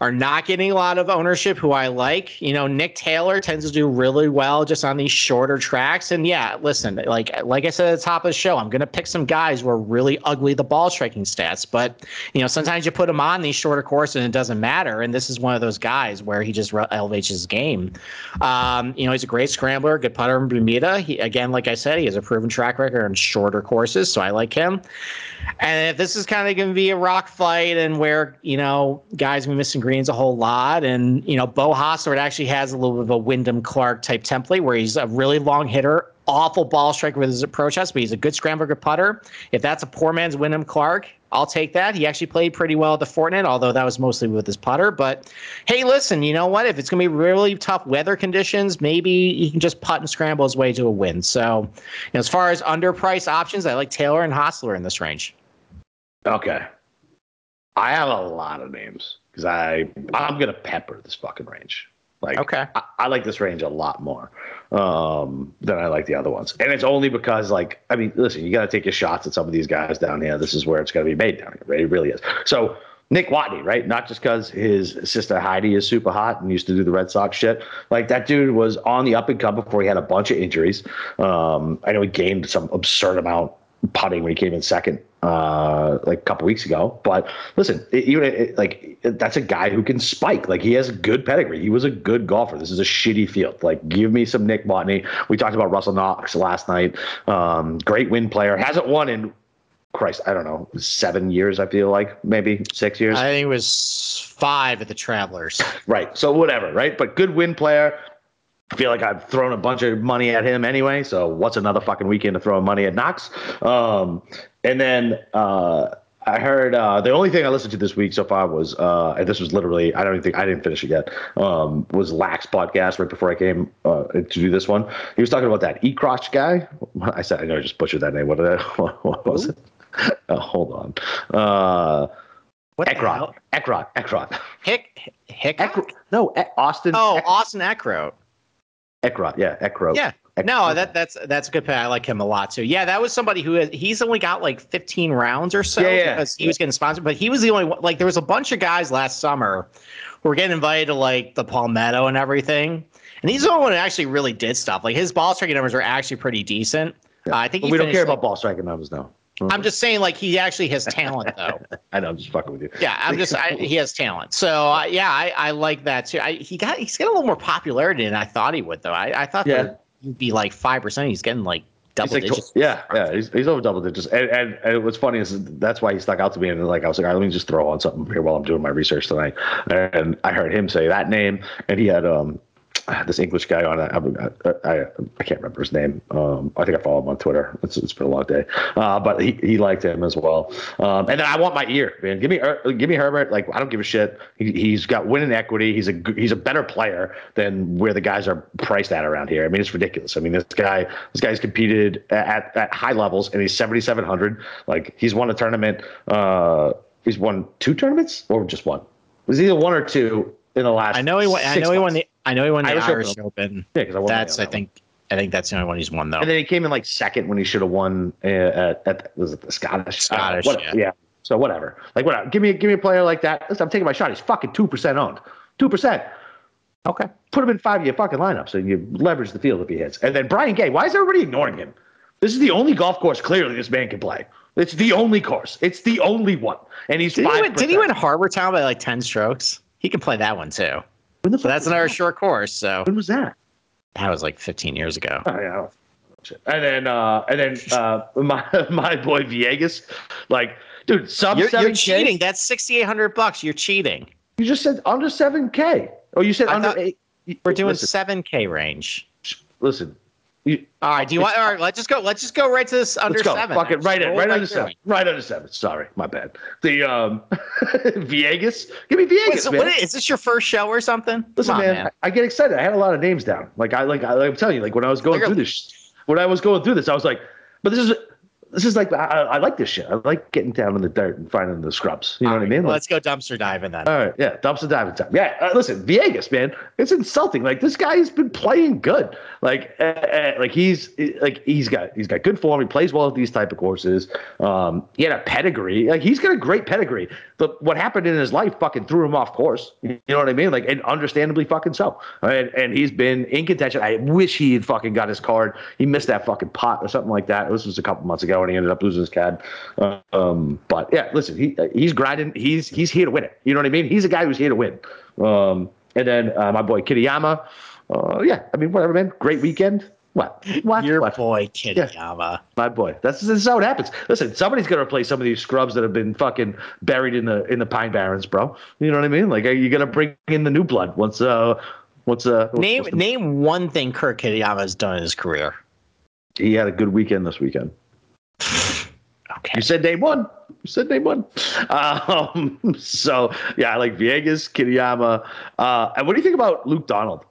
are not getting a lot of ownership who I like. You know, Nick Taylor tends to do really well just on these shorter tracks. And yeah, listen, like like I said at the top of the show, I'm gonna pick some guys who are really ugly the ball striking stats. But you know, sometimes you put them on these shorter courses and it doesn't matter. And this is one of those guys where he just re- elevates his game. Um, you know, he's a great scrambler, good putter in Bermuda. He again, like I said, he has a proven track record on shorter courses, so I like him. And if this is kind of to be a rock fight and where, you know, guys be missing greens a whole lot, and, you know, Beau Hossler actually has a little bit of a Wyndham Clark type template where he's a really long hitter, awful ball striker with his approach test, but he's a good scrambler, good putter. If that's a poor man's Wyndham Clark, I'll take that. He actually played pretty well at the Fortinet, although that was mostly with his putter. But hey, listen, you know what? If it's going to be really tough weather conditions, maybe he can just putt and scramble his way to a win. So, you know, as far as underpriced options, I like Taylor and Hossler in this range. Okay. I have a lot of names because I I'm gonna pepper this fucking range. Like, okay, I, I, like this range a lot more um, than I like the other ones, and it's only because, like, I mean, listen, you got to take your shots at some of these guys down here. This is where it's going to be made down here. Right? It really is. So Nick Watney, right? Not just because his sister Heidi is super hot and used to do the Red Sox shit. Like that dude was on the up and come before he had a bunch of injuries. Um, I know he gained some absurd amount putting when he came in second uh, like a couple weeks ago. But listen, it, even it, like that's a guy who can spike. Like he has good pedigree. He was a good golfer. This is a shitty field. Like give me some Nick Watney. We talked about Russell Knox last night. Um, great win player. Hasn't won in Christ, I don't know, seven years. I feel like maybe six years. I think it was five at the Travelers. right. So whatever. Right. But good win player. I feel like I've thrown a bunch of money at him anyway. So what's another fucking weekend to throw money at Knox? Um, and then uh, I heard uh, the only thing I listened to this week so far was, uh, and this was literally, I don't even think I didn't finish it yet. Um, was Lack's podcast right before I came uh, to do this one. He was talking about that E Crotch guy. [LAUGHS] I said I know I just butchered that name. What, did I, [LAUGHS] what was it? Uh, [LAUGHS] hold on. Uh, What Eckroat. Eckroat. Eckroat. Hick Hick. Eckroat. No, E- Austin. Oh, Ek- Austin Eckroat. Eckroat. Yeah, Eckroat. Yeah. No, that that's that's a good pick. I like him a lot too. Yeah, that was somebody who has, he's only got like 15 rounds or so Yeah, yeah. because he was getting sponsored, but he was the only one. Like there was a bunch of guys last summer who were getting invited to like the Palmetto and everything, and he's the only one who actually really did stuff. Like his ball striking numbers are actually pretty decent. Uh, I think he we don't care like- about ball striking numbers now. I'm just saying, like he actually has talent though. [LAUGHS] I know, I'm just fucking with you. Yeah, I'm just I, he has talent. So uh, yeah, I, I like that too. I, he got he's got a little more popularity than I thought he would though. I, I thought Yeah. that he'd be like five percent. He's getting like double like, digits. yeah, yeah, he's, he's over double digits. And, and, and what's funny is that's why he stuck out to me. And like, I was like, all right, let me just throw on something here while I'm doing my research tonight. And I heard him say that name, and he had um this English guy on it. I, I, I can't remember his name. Um, I think I follow him on Twitter. It's, it's been a long day, uh, but he, he liked him as well. Um, and then I want my ear, man. Give me Er- give me Herbert. Like I don't give a shit. He, he's got winning equity. He's a he's a better player than where the guys are priced at around here. I mean, it's ridiculous. I mean, this guy this guy's competed at at high levels, and he's seventy seven hundred. Like he's won a tournament. Uh, he's won two tournaments or just one. It was either one or two in the last. I know he won. I know he won the. I know he won the Irish Irish, Open. Open. Yeah, 'cause I won That's the- I think. I think that's the only one he's won though. And then he came in like second when he should have won uh, at, at was it the Scottish? Scottish, Uh, what- yeah. So whatever. Like whatever. Give me give me a player like that. Listen, I'm taking my shot. He's fucking two percent owned. Two percent. Okay. Put him in five of your fucking lineups and you leverage the field if he hits. And then Brian Gay. Why is everybody ignoring him? This is the only golf course clearly this man can play. It's the only course. It's the only one. And he's Did he, win, did he win Harbor Town by like ten strokes? He can play that one too. When the So that's another that? short course. So When was that? that was like 15 years ago. Oh, yeah, shit. And then, uh, and then, uh, [LAUGHS] my my boy Villegas, like, dude, sub You're, seven you're cheating. That's 6,800 bucks. You're cheating. You just said under seven k. Oh, you said I under eight. We're doing Listen, 7K range. listen. You, All right. Do you want? All right. Let's just go. Let's just go right to this under let's go. seven. Fuck it. Right in. Right right under seven. it. Right under seven. Sorry, my bad. The um, [LAUGHS] Villegas. Give me Villegas, Wait, so man. what, is this your first show or something? Listen, on, man, I, I get excited. I had a lot of names down. Like I like I, I'm telling you, like when I was going through this, when I was going through this, I was like, but this is this is like I, I like this shit. I like getting down in the dirt and finding the scrubs. You know All what I mean? well, Like, let's go dumpster diving then. all right, yeah, dumpster diving time. Yeah, uh, listen, Villegas, man, it's insulting. Like this guy's been playing good. Like, uh, uh, like he's like he's got he's got good form. He plays well at these type of courses. Um, he had a pedigree. Like he's got a great pedigree. But what happened in his life fucking threw him off course. You know what I mean? Like, and understandably fucking so. And, and he's been in contention. I wish he had fucking got his card. He missed that fucking pot or something like that. This was a couple months ago, and he ended up losing his cad. Um, but yeah, listen, he he's grinding. He's he's here to win it. You know what I mean? He's a guy who's here to win. Um, and then uh, my boy Kitayama. Uh, yeah, I mean, whatever, man. Great weekend. What? What? Your what? boy Kitayama. My boy. That's, this is how it happens. Listen, somebody's gonna replace some of these scrubs that have been fucking buried in the in the pine barrens, bro. You know what I mean? Like, are you gonna bring in the new blood once? Uh, once uh, Name once the- name one thing Kurt Kitayama has done in his career. he had a good weekend this weekend. Okay. You said name one. You said name one. Um, [LAUGHS] so yeah, I like Villegas, Kitayama. Uh, and what do you think about Luke Donald?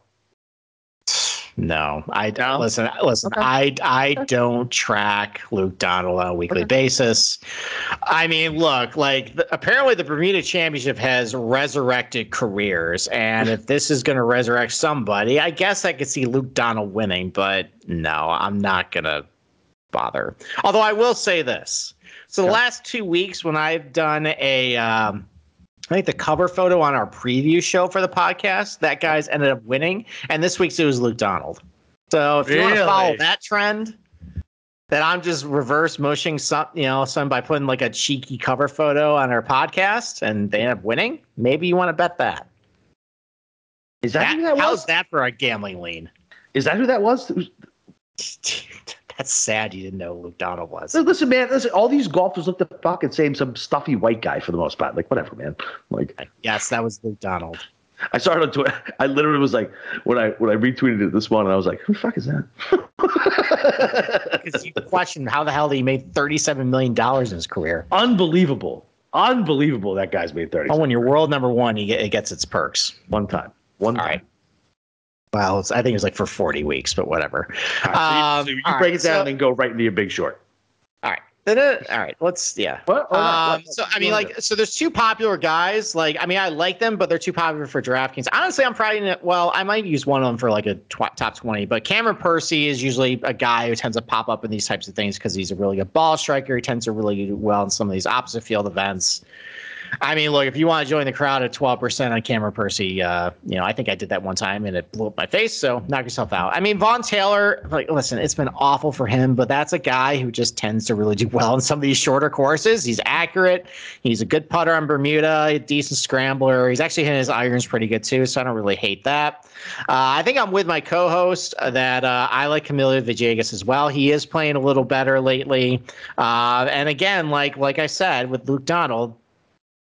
No, I No? listen. Listen, Okay. I I don't track Luke Donald on a weekly Okay. basis. I mean, look, like the, apparently the Bermuda Championship has resurrected careers, and if this is going to resurrect somebody, I guess I could see Luke Donald winning. But no, I'm not gonna bother. Although I will say this: so the last two weeks when I've done a. Um, I think the cover photo on our preview show for the podcast, that guy's ended up winning. And this week's it was Luke Donald. So if you want to follow that trend, that I'm just reverse motioning some, you know, some by putting like a cheeky cover photo on our podcast and they end up winning, maybe you want to bet that. Is that, That- who that how's that for a gambling lean? Is that who that was? [LAUGHS] That's sad you didn't know who Luke Donald was. Listen, man. Listen, all these golfers look the fucking same. Some stuffy white guy for the most part. Like whatever, man. Like Yes, that was Luke Donald. I saw it on Twitter. [LAUGHS] I literally was like, when I when I retweeted it this morning, I was like, who the fuck is that? Because you question how the hell did he made $37 million in his career. Unbelievable, unbelievable. That guy's made thirty. Oh, when you're world number one, you get, it gets its perks. One time, one All time. right. Well, it's, I think it was like for 40 weeks, but whatever. Right, so you- Um, so you, break right, it down so- and go right into your big short. All right. all right, let's yeah. What? Um, so I mean, like, so there's two popular guys. Like, I mean, I like them, but they're too popular for DraftKings. Honestly, I'm probably well, I might use one of them for like a tw- top twenty. But Cameron Percy is usually a guy who tends to pop up in these types of things because he's a really good ball striker. He tends to really do well in some of these opposite field events. I mean, look, if you want to join the crowd at 12% on Cameron Percy, uh, you know, I think I did that one time and it blew up my face. So knock yourself out. I mean, Vaughn Taylor, like, listen, it's been awful for him, but that's a guy who just tends to really do well in some of these shorter courses. He's accurate. He's a good putter on Bermuda, a decent scrambler. He's actually hitting his irons pretty good too. So I don't really hate that. Uh, I think I'm with my co-host uh, that uh, I like Camilo Villegas as well. He is playing a little better lately. Uh, and again, like like I said with Luke Donald,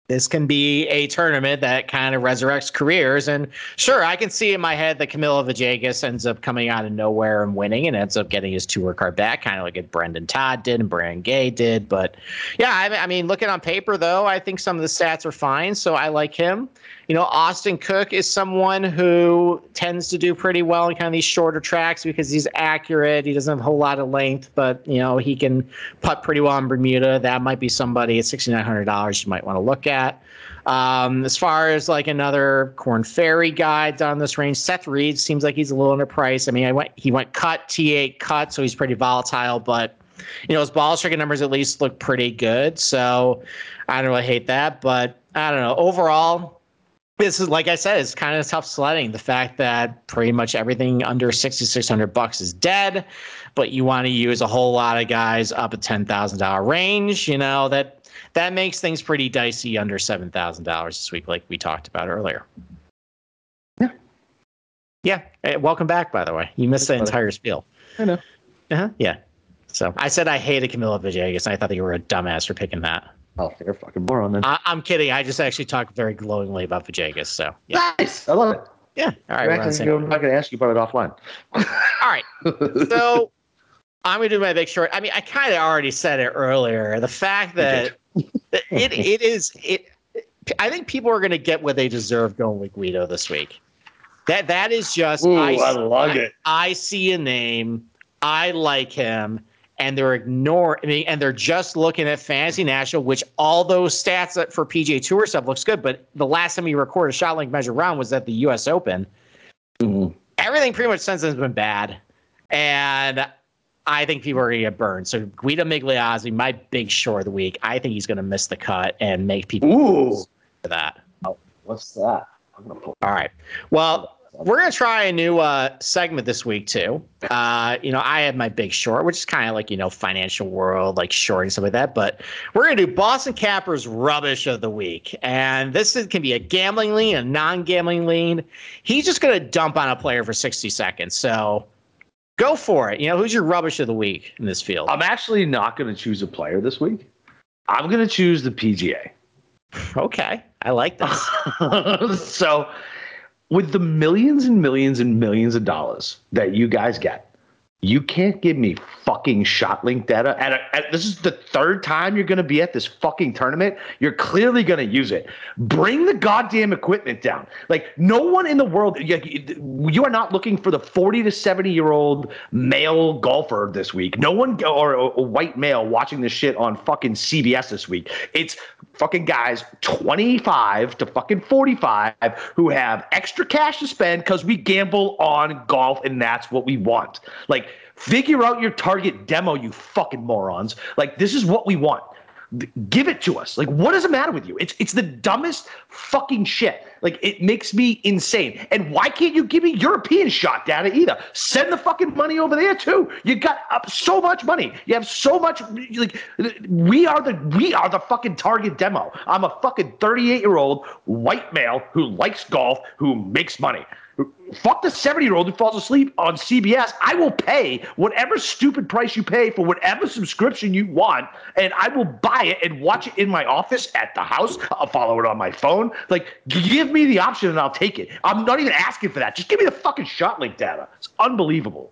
this can be a tournament that kind of resurrects careers. And sure, I can see in my head that Camilo Villegas ends up coming out of nowhere and winning and ends up getting his tour card back, kind of like what Brendon Todd did and Brandon Gay did. But yeah, I mean, looking on paper, though, I think some of the stats are fine. So I like him. You know, Austin Cook is someone who tends to do pretty well in kind of these shorter tracks because he's accurate. He doesn't have a whole lot of length, but you know, he can putt pretty well in Bermuda. That might be somebody at sixty nine hundred dollars you might want to look at. Um, as far as like another Korn Ferry guy down this range, Seth Reed seems like he's a little underpriced. I mean, I went he went cut T8 cut, so he's pretty volatile, but you know his ball striking numbers at least look pretty good. So I don't really hate that, but I don't know. Overall, this is like I said, it's kind of tough sledding. The fact that pretty much everything under sixty six hundred bucks is dead, but you want to use a whole lot of guys up at ten thousand dollar range. You know that that makes things pretty dicey under seven thousand dollars this week, like we talked about earlier. Yeah, yeah. Hey, welcome back, by the way. You missed the entire spiel. I know. Uh-huh. Yeah. So I said I hated Camilo Villegas, and I thought that you were a dumbass for picking that. Oh, you're a fucking moron then. I, am kidding. I just actually talked very glowingly about Villegas. So yeah. nice. I love it. Yeah. All right. Actually, I'm not going to ask you about it offline. [LAUGHS] All right. So I'm going to do my big short. I mean, I kind of already said it earlier. The fact that it it is it. I think people are going to get what they deserve going with Guido this week. That that is just. Ooh, I, I love I, it. I see a name. I like him and they're ignoring and they're just looking at Fantasy National, which all those stats for PGA Tour stuff looks good. But the last time you recorded a shot link measure round was at the U.S. Open. Mm-hmm. Everything pretty much since then has been bad, and I think people are going to get burned. So Guido Migliozzi, my big short of the week, I think he's going to miss the cut and make people Ooh. for that. Oh, what's that? I'm gonna pull. All right. Well, we're gonna try a new uh, segment this week too. Uh, you know, I had my big short, which is kind of like you know financial world, like short and stuff like that. But we're gonna do Boston Capper's rubbish of the week, and this is, can be a gambling lean, a non-gambling lean. He's just gonna dump on a player for sixty seconds. So go for it. You know, who's your rubbish of the week in this field? I'm actually not gonna choose a player this week. I'm gonna choose the PGA. Okay, I like this. [LAUGHS] so with the millions and millions and millions of dollars that you guys get, you can't give me fucking shot link data. At, a, at this is the third time you're going to be at this fucking tournament. You're clearly going to use it. Bring the goddamn equipment down. Like no one in the world. You, are not looking for the 40 to 70 year old male golfer this week. No one or a, a white male watching this shit on fucking CBS this week. It's fucking guys 25 to fucking 45 who have extra cash to spend because we gamble on golf and that's what we want. Like Figure out your target demo, you fucking morons. Like, this is what we want. Give it to us. Like, what does it matter with you? It's it's the dumbest fucking shit. Like, it makes me insane. And why can't you give me European shot data either? Send the fucking money over there too. You got up so much money. You have so much. Like, we are the we are the fucking target demo. I'm a fucking 38 year old white male who likes golf who makes money. Fuck the 70 year old who falls asleep on CBS. I will pay whatever stupid price you pay for whatever subscription you want, and I will buy it and watch it in my office at the house. I'll follow it on my phone. Like, give me the option and I'll take it. I'm not even asking for that. Just give me the fucking shot link data. It's unbelievable.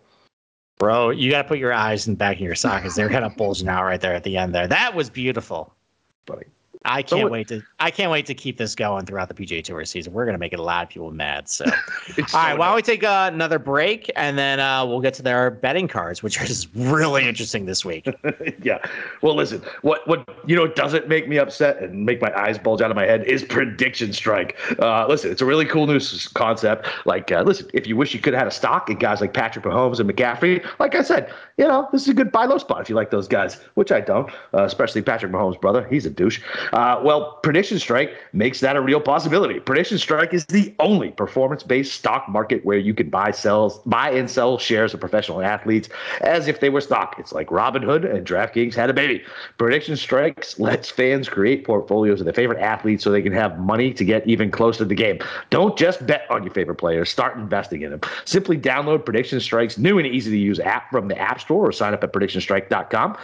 Bro, you got to put your eyes in the back of your sockets. They're kind of bulging out right there at the end there. That was beautiful. Buddy. I can't so wait to I can't wait to keep this going throughout the PGA Tour season. We're gonna make a lot of people mad. So, [LAUGHS] all right, why don't we take uh, another break and then uh, we'll get to their betting cards, which is really interesting this week. [LAUGHS] yeah. Well, listen, what what you know doesn't make me upset and make my eyes bulge out of my head is prediction strike. Uh, listen, it's a really cool new concept. Like, uh, listen, if you wish you could have had a stock in guys like Patrick Mahomes and McCaffrey, like I said, you know, this is a good buy low spot if you like those guys, which I don't, uh, especially Patrick Mahomes' brother. He's a douche. Uh, well, Prediction Strike makes that a real possibility. Prediction Strike is the only performance-based stock market where you can buy, sells, buy and sell shares of professional athletes as if they were stock. It's like Robinhood and DraftKings had a baby. Prediction Strikes lets fans create portfolios of their favorite athletes so they can have money to get even closer to the game. Don't just bet on your favorite players. Start investing in them. Simply download Prediction Strike's new and easy to use app from the App Store or sign up at predictionstrike.com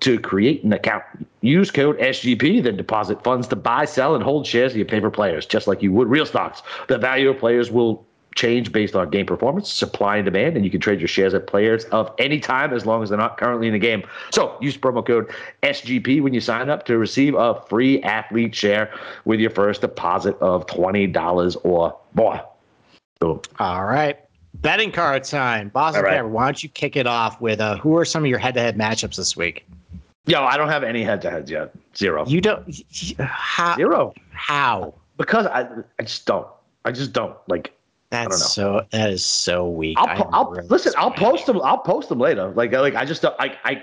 to create an account. Use code SGP, then deposit funds to buy, sell, and hold shares of your favorite players, just like you would real stocks. The value of players will change based on game performance, supply and demand, and you can trade your shares at players of any time as long as they're not currently in the game. So use promo code SGP when you sign up to receive a free athlete share with your first deposit of $20 or more. Boom. All right. Betting card time. Boston right. why don't you kick it off with uh, who are some of your head to head matchups this week? Yo, I don't have any head to heads yet. Zero. You don't? Uh, how? Zero. How? Because I, I just don't. I just don't. Like, that's so. That is so weak. I'll, I'll really listen. I'll post them. I'll post them later. Like, like I just, I, I,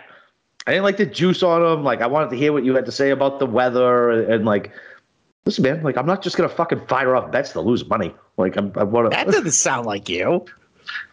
I didn't like the juice on them. Like, I wanted to hear what you had to say about the weather and, and like, listen, man. Like, I'm not just gonna fucking fire off bets to lose money. Like, I'm, I want to. That doesn't sound like you.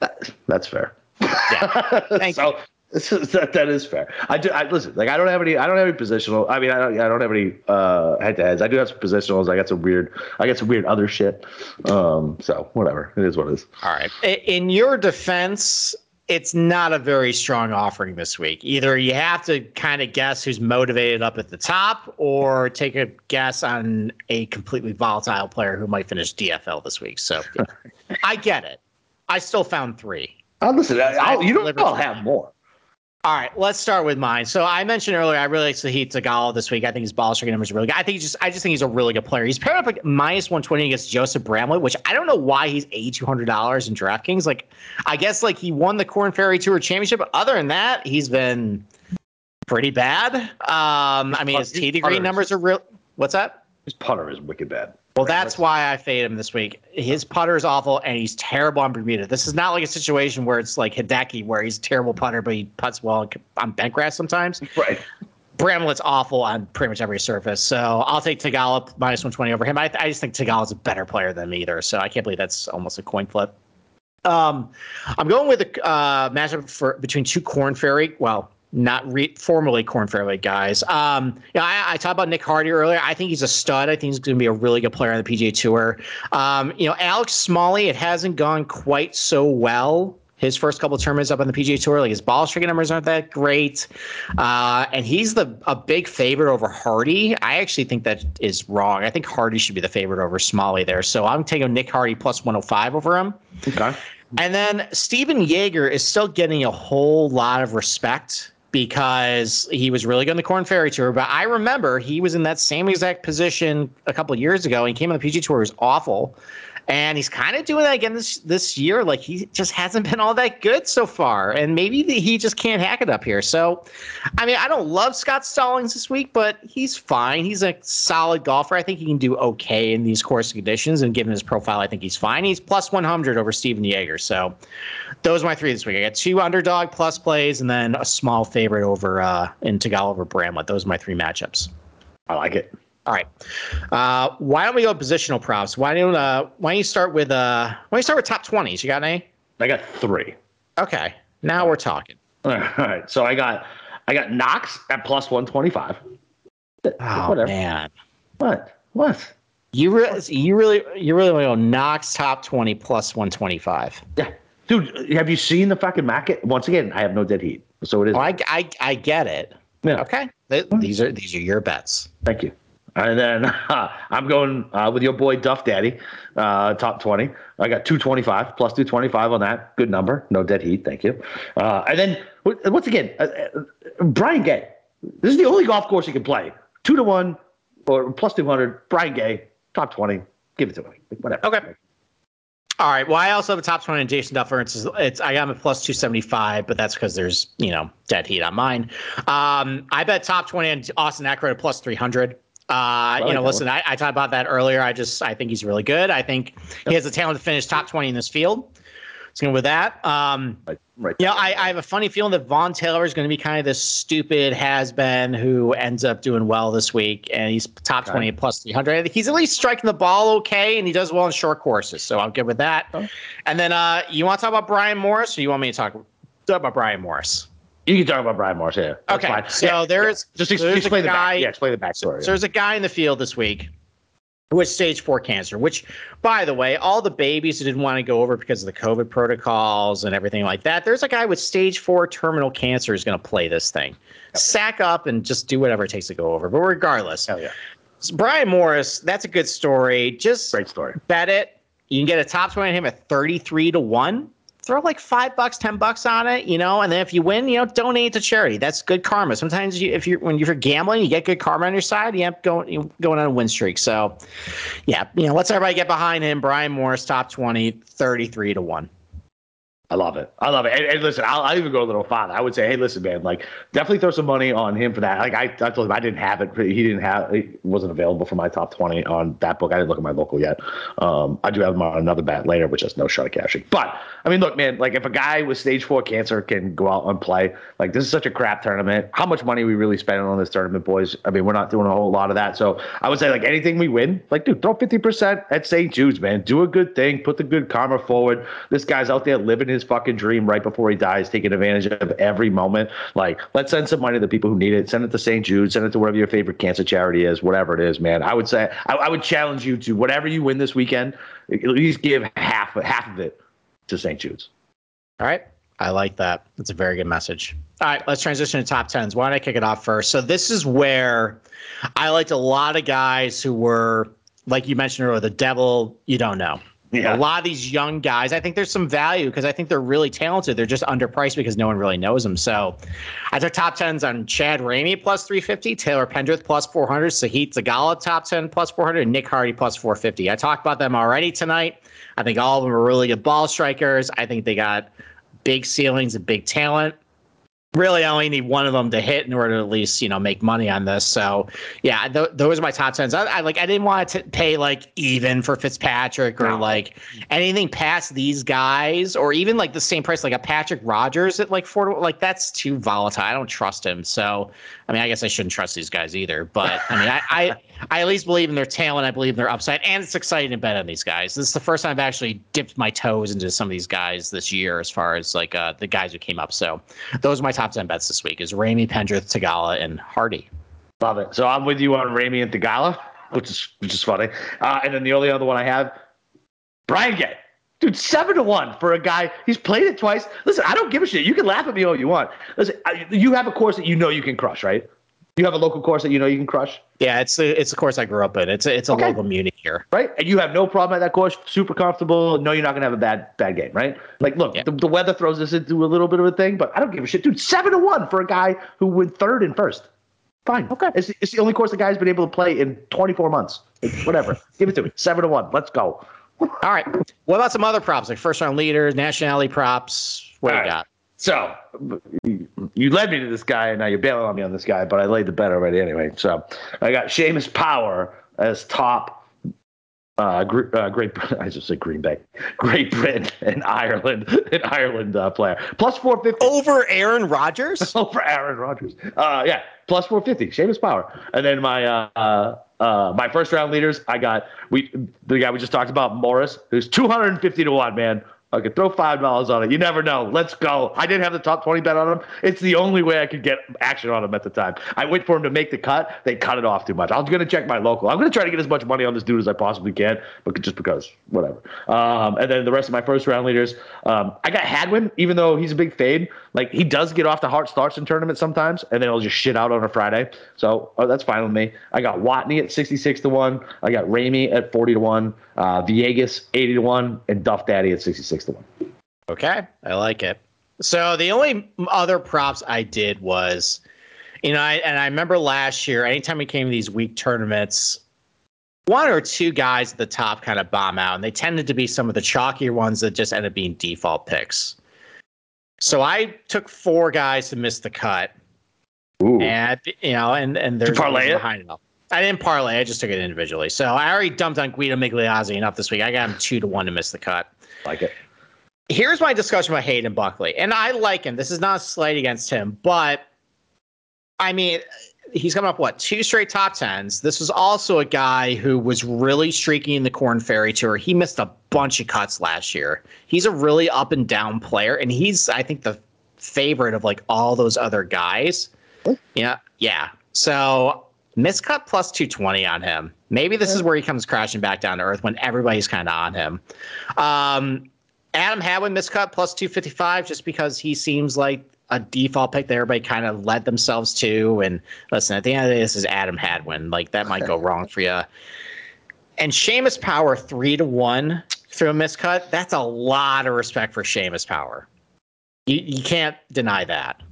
That, that's fair. Yeah. [LAUGHS] Thank so, you. That, that is fair. I do. I listen. Like I don't have any. I don't have any positional. I mean, I don't. I don't have any uh, head to heads. I do have some positionals. I got some weird. I got some weird other shit. Um. So whatever. It is what it is. All right. In your defense, it's not a very strong offering this week. Either you have to kind of guess who's motivated up at the top, or take a guess on a completely volatile player who might finish DFL this week. So [LAUGHS] I get it. I still found three. Uh, listen, I'll, you don't. I'll have more. All right, let's start with mine. So I mentioned earlier, I really like Sahith Theegala this week. I think his ball striking numbers are really good. I think he's just, I just think he's a really good player. He's paired up like minus one twenty against Joseph Bramlett, which I don't know why he's eighty two hundred dollars in DraftKings. Like, I guess like he won the Korn Ferry Tour Championship. But other than that, he's been pretty bad. Um, I mean, his tee to green numbers are real. What's that? His putter is wicked bad. Well, that's why I fade him this week. His putter is awful, and he's terrible on Bermuda. This is not like a situation where it's like Hideki, where he's a terrible putter, but he puts well on bent grass sometimes. Right. Bramlett's awful on pretty much every surface. So I'll take Theegala minus 120 over him. I, I just think Theegala's a better player than me either. So I can't believe that's almost a coin flip. Um, I'm going with a uh, matchup for between two Korn Ferry. Well, not re- formerly Korn Ferry guys. Um, you know, I, I, talked about Nick Hardy earlier. I think he's a stud. I think he's going to be a really good player on the PGA Tour. Um, you know, Alex Smalley, it hasn't gone quite so well. His first couple tournaments up on the PGA Tour, like his ball striking numbers aren't that great, uh, and he's the a big favorite over Hardy. I actually think that is wrong. I think Hardy should be the favorite over Smalley there. So I'm taking Nick Hardy plus 105 over him. Okay. And then Stephan Jaeger is still getting a whole lot of respect because he was really good in the Korn Ferry Tour. But I remember he was in that same exact position a couple of years ago. And he came on the PG Tour. It was awful. And he's kind of doing that again this this year. Like he just hasn't been all that good so far, and maybe the, he just can't hack it up here. So, I mean, I don't love Scott Stallings this week, but he's fine. He's a solid golfer. I think he can do okay in these course conditions, and given his profile, I think he's fine. He's plus 100 over Stephan Jaeger. So, those are my three this week. I got two underdog plus plays, and then a small favorite over uh, in Theegala over Bramlett. Those are my three matchups. I like it. All right. Uh, why don't we go positional props? Why don't uh, Why don't you start with uh, Why don't you start with top twenties? You got any? I got three. Okay. Now we're talking. All right. So I got I got Knox at plus one twenty five. Oh Whatever. man. What? What? You really, you really, you really want to go Knox top twenty plus one twenty five. Yeah, dude. Have you seen the fucking market? Once again, I have no dead heat, so it is. Oh, I, I, I get it. Yeah. Okay. These are these are your bets. Thank you. And then uh, [LAUGHS] I'm going uh, with your boy Duff Daddy, uh, top 20. I got 225 plus 225 on that. Good number. No dead heat. Thank you. Uh, and then once again, uh, uh, Brian Gay. This is the only golf course he can play. Two to one, or plus 200, Brian Gay, top 20. Give it to me. Whatever. Okay. All right. Well, I also have a top 20 on Jason Duffner. It's, it's I him at plus 275, but that's because there's, you know, dead heat on mine. Um, I bet top 20 on Austin Eckroat at plus 300. Uh, you know, listen, I, I, talked about that earlier. I just I think he's really good. I think yep. he has the talent to finish top 20 in this field. So with that, um, right, right. Yeah, I, I, have a funny feeling that Vaughn Taylor is going to be kind of this stupid has been who ends up doing well this week, and he's top okay. 20 plus 300. He's at least striking the ball okay, and he does well in short courses. So I'm good with that. And then uh, you want to talk about Brian Morris, or you want me to talk, talk about Brian Morris? You can talk about Brian Morris, yeah. okay. Fine. So yeah, there's yeah. just there's explain the guy, back, yeah, explain the backstory. So there's a guy in the field this week with stage four cancer, which, by the way, all the babies who didn't want to go over because of the COVID protocols and everything like that, there's a guy with stage four terminal cancer who's going to play this thing. Yep. Sack up and just do whatever it takes to go over. But regardless, Hell yeah. Brian Morris, that's a good story. Just great story. Bet it. You can get a top 20 on him at 33 to 1 throw like five bucks, ten bucks on it, you know, and then if you win, you know, donate to charity. That's good karma. Sometimes you, if you're when you're gambling, you get good karma on your side. You have going going on a win streak. So, yeah, you know, let's everybody get behind him. Brian Morris, top 20, 33 to one. I love it. I love it. And, and listen, I'll, I'll, even go a little farther. I would say, hey, listen, man, like definitely throw some money on him for that. Like I, I told him I didn't have it. He didn't have. It wasn't available for my top twenty on that book. I didn't look at my local yet. Um, I do have him on another bet later, which has no shot of cashing. But I mean, look, man, like if a guy with stage four cancer can go out and play, like this is such a crap tournament. How much money we really spending on this tournament, boys? I mean, we're not doing a whole lot of that. So I would say, like anything we win, like dude, throw fifty percent at St. Jude's, man. Do a good thing. Put the good karma forward. This guy's out there living his fucking dream right right before he dies, taking advantage of every moment. Like, let's send some money to the people who need it. Send it to St. Jude. Send it to whatever your favorite cancer charity is, whatever it is, man. I would say I, I would challenge you to whatever you win this weekend, at least give half half of it to St. Jude's. All right. I like that. That's a very good message. All right, let's transition to top tens. Why don't I kick it off first? So this is where I liked a lot of guys who were, like you mentioned earlier, the devil you don't know. [LAUGHS] Yeah. A lot of these young guys, I think there's some value because I think they're really talented. They're just underpriced because no one really knows them. So I took top tens on Chad Ramey plus 350, Taylor Pendrith plus 400, Sahith Theegala top 10 plus 400, and Nick Hardy plus 450. I talked about them already tonight. I think all of them are really good ball strikers. I think they got big ceilings and big talent really I only need one of them to hit in order to at least you know make money on this. So yeah, th- those are my top tens. I, I, like I didn't want to pay like even for Fitzpatrick or no. like anything past these guys or even like the same price like a Patrick Rodgers at like four like that's too volatile. I don't trust him. So I mean I guess I shouldn't trust these guys either. But I mean I, I I at least believe in their talent. I believe in their upside, and it's exciting to bet on these guys. This is the first time I've actually dipped my toes into some of these guys this year, as far as like uh, the guys who came up. So those are my top ten bets this week: is Ramey, Pendrith, Theegala, and Hardy. Love it. So I'm with you on Ramey and Theegala, which is which is funny. Uh, and then the only other one I have, Brian Gay. Dude, seven to one for a guy. He's played it twice. Listen, I don't give a shit. You can laugh at me all you want. Listen, you have a course that you know you can crush, right? You have a local course that you know you can crush. Yeah, it's the it's the course I grew up in. It's a, it's a okay. local muni here, right? And you have no problem at that course. Super comfortable. No, you're not gonna have a bad bad game, right? Like, look, yeah. the, the weather throws us into a little bit of a thing, but I don't give a shit, dude. Seven to one for a guy who went third and first. Fine. Okay. It's, it's the only course the guy's been able to play in 24 months. Whatever. [LAUGHS] Give it to me. Seven to one. Let's go. All right. What about some other props like first round leaders, nationality props? What All do you right. got? So you led me to this guy, and now you're bailing on me on this guy, but I laid the bet already anyway. So I got Seamus Power as top. Uh, uh, Great, [LAUGHS] I just said Green Bay, Great Britain and Ireland, [LAUGHS] an Ireland uh, player plus four fifty over Aaron Rodgers. [LAUGHS] over Aaron Rodgers, uh, yeah, plus four fifty. Seamus Power, and then my uh, uh, uh, my first round leaders, I got we the guy we just talked about, Morris, who's two hundred and fifty to one man I could throw five dollars on it. You never know. Let's go. I didn't have the top twenty bet on him. It's the only way I could get action on him at the time. I wait for him to make the cut. They cut it off too much. I'm gonna check my local. I'm gonna try to get as much money on this dude as I possibly can, but just because, whatever. Um, and then the rest of my first round leaders, um, I got Hadwin, even though he's a big fade. Like he does get off the hard starts in tournaments sometimes, and then he'll just shit out on a Friday. So uh, that's fine with me. I got Watney at 66 to one. I got Ramey at 40 to one. Uh, Villegas 80 to one, and Duff Daddy at 66 to one. Okay, I like it. So the only other props I did was You know, I, and I remember last year, anytime we came to these week tournaments, one or two guys at the top kind of bomb out, and they tended to be some of the chalkier ones that just end up being default picks. So I took four guys to miss the cut. Ooh. And you know, and and there's parlay behind it. I didn't parlay. I just took it individually. So I already dumped on Guido Migliozzi enough this week. I got him two to one to miss the cut. Like it. Here's my discussion about Hayden Buckley, and I like him. This is not a slight against him, but I mean, he's coming up what two straight top tens. This was also a guy who was really streaky in the Korn Ferry Tour. He missed a bunch of cuts last year. He's a really up and down player, and he's I think the favorite of like all those other guys. Yeah, yeah. So miscut plus 220 on him. Maybe this is where he comes crashing back down to earth when everybody's kind of on him. Um, Adam Hadwin miscut plus 255 just because he seems like a default pick that everybody kind of led themselves to. And listen, at the end of the day, this is Adam Hadwin. Like that might go [LAUGHS] wrong for you. And Seamus Power three to one through a miscut. That's a lot of respect for Seamus Power. You you can't deny that.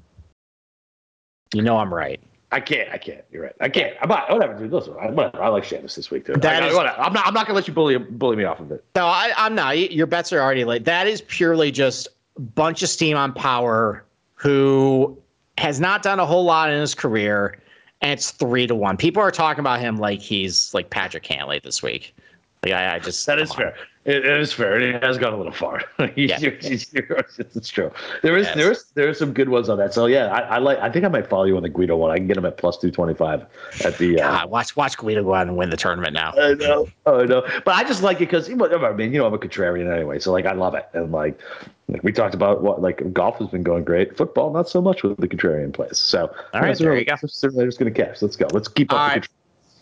You know I'm right. I can't. I can't. You're right. I can't. I'm not. Whatever, dude. Listen, I, whatever. I like Seamus this week too. That I, is, I'm not. I'm not gonna let you bully bully me off of it. No, I, I'm not. Your bets are already late. That is purely just bunch of steam on power who has not done a whole lot in his career, and it's three to one. People are talking about him like he's like Patrick Cantlay this week. Like I, I just that is on. fair. It, it is fair. It has gone a little far. [LAUGHS] yeah. it's true. There is yes. there is there are some good ones on that. So yeah, I, I, like. I think I might follow you on the Guido one. I can get him at plus two twenty five at the. Uh, God, watch watch Guido go out and win the tournament now. I know. Oh, I know. But I just like it because I mean, you know, I'm a contrarian anyway, so like I love it. And like, like we talked about what like golf has been going great. Football not so much with the contrarian plays. So all right, there you go. They're just going to catch. Let's go. Let's keep up. Right.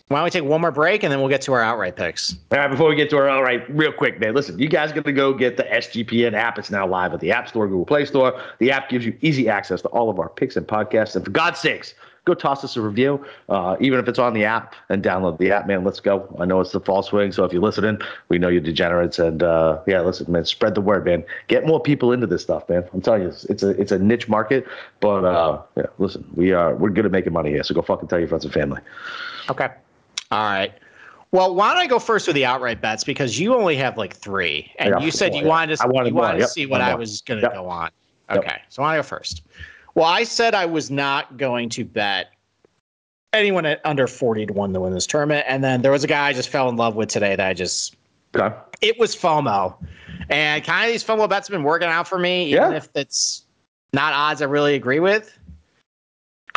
Why don't we take one more break and then we'll get to our outright picks? All right, before we get to our outright, real quick, man. Listen, you guys got to go get the SGPN app. It's now live at the App Store, Google Play Store. The app gives you easy access to all of our picks and podcasts. And for God's sakes, go toss us a review, uh, even if it's on the app, and download the app, man. Let's go. I know it's the fall swing, so if you're listening, we know you're degenerates, and uh, yeah, listen, man, spread the word, man. Get more people into this stuff, man. I'm telling you, it's, it's a it's a niche market, but uh, yeah, listen, we are we're good at making money here, so go fucking tell your friends and family. Okay. All right. Well, why don't I go first with the outright bets because you only have like three, and you said you wanted to, wanted you wanted to yep. see what I was going to yep. go on. Okay, yep. so I want to go first. Well, I said I was not going to bet anyone at under forty to one to win this tournament, and then there was a guy I just fell in love with today that I just. Okay. It was FOMO, and kind of these FOMO bets have been working out for me, even yeah. if it's not odds I really agree with.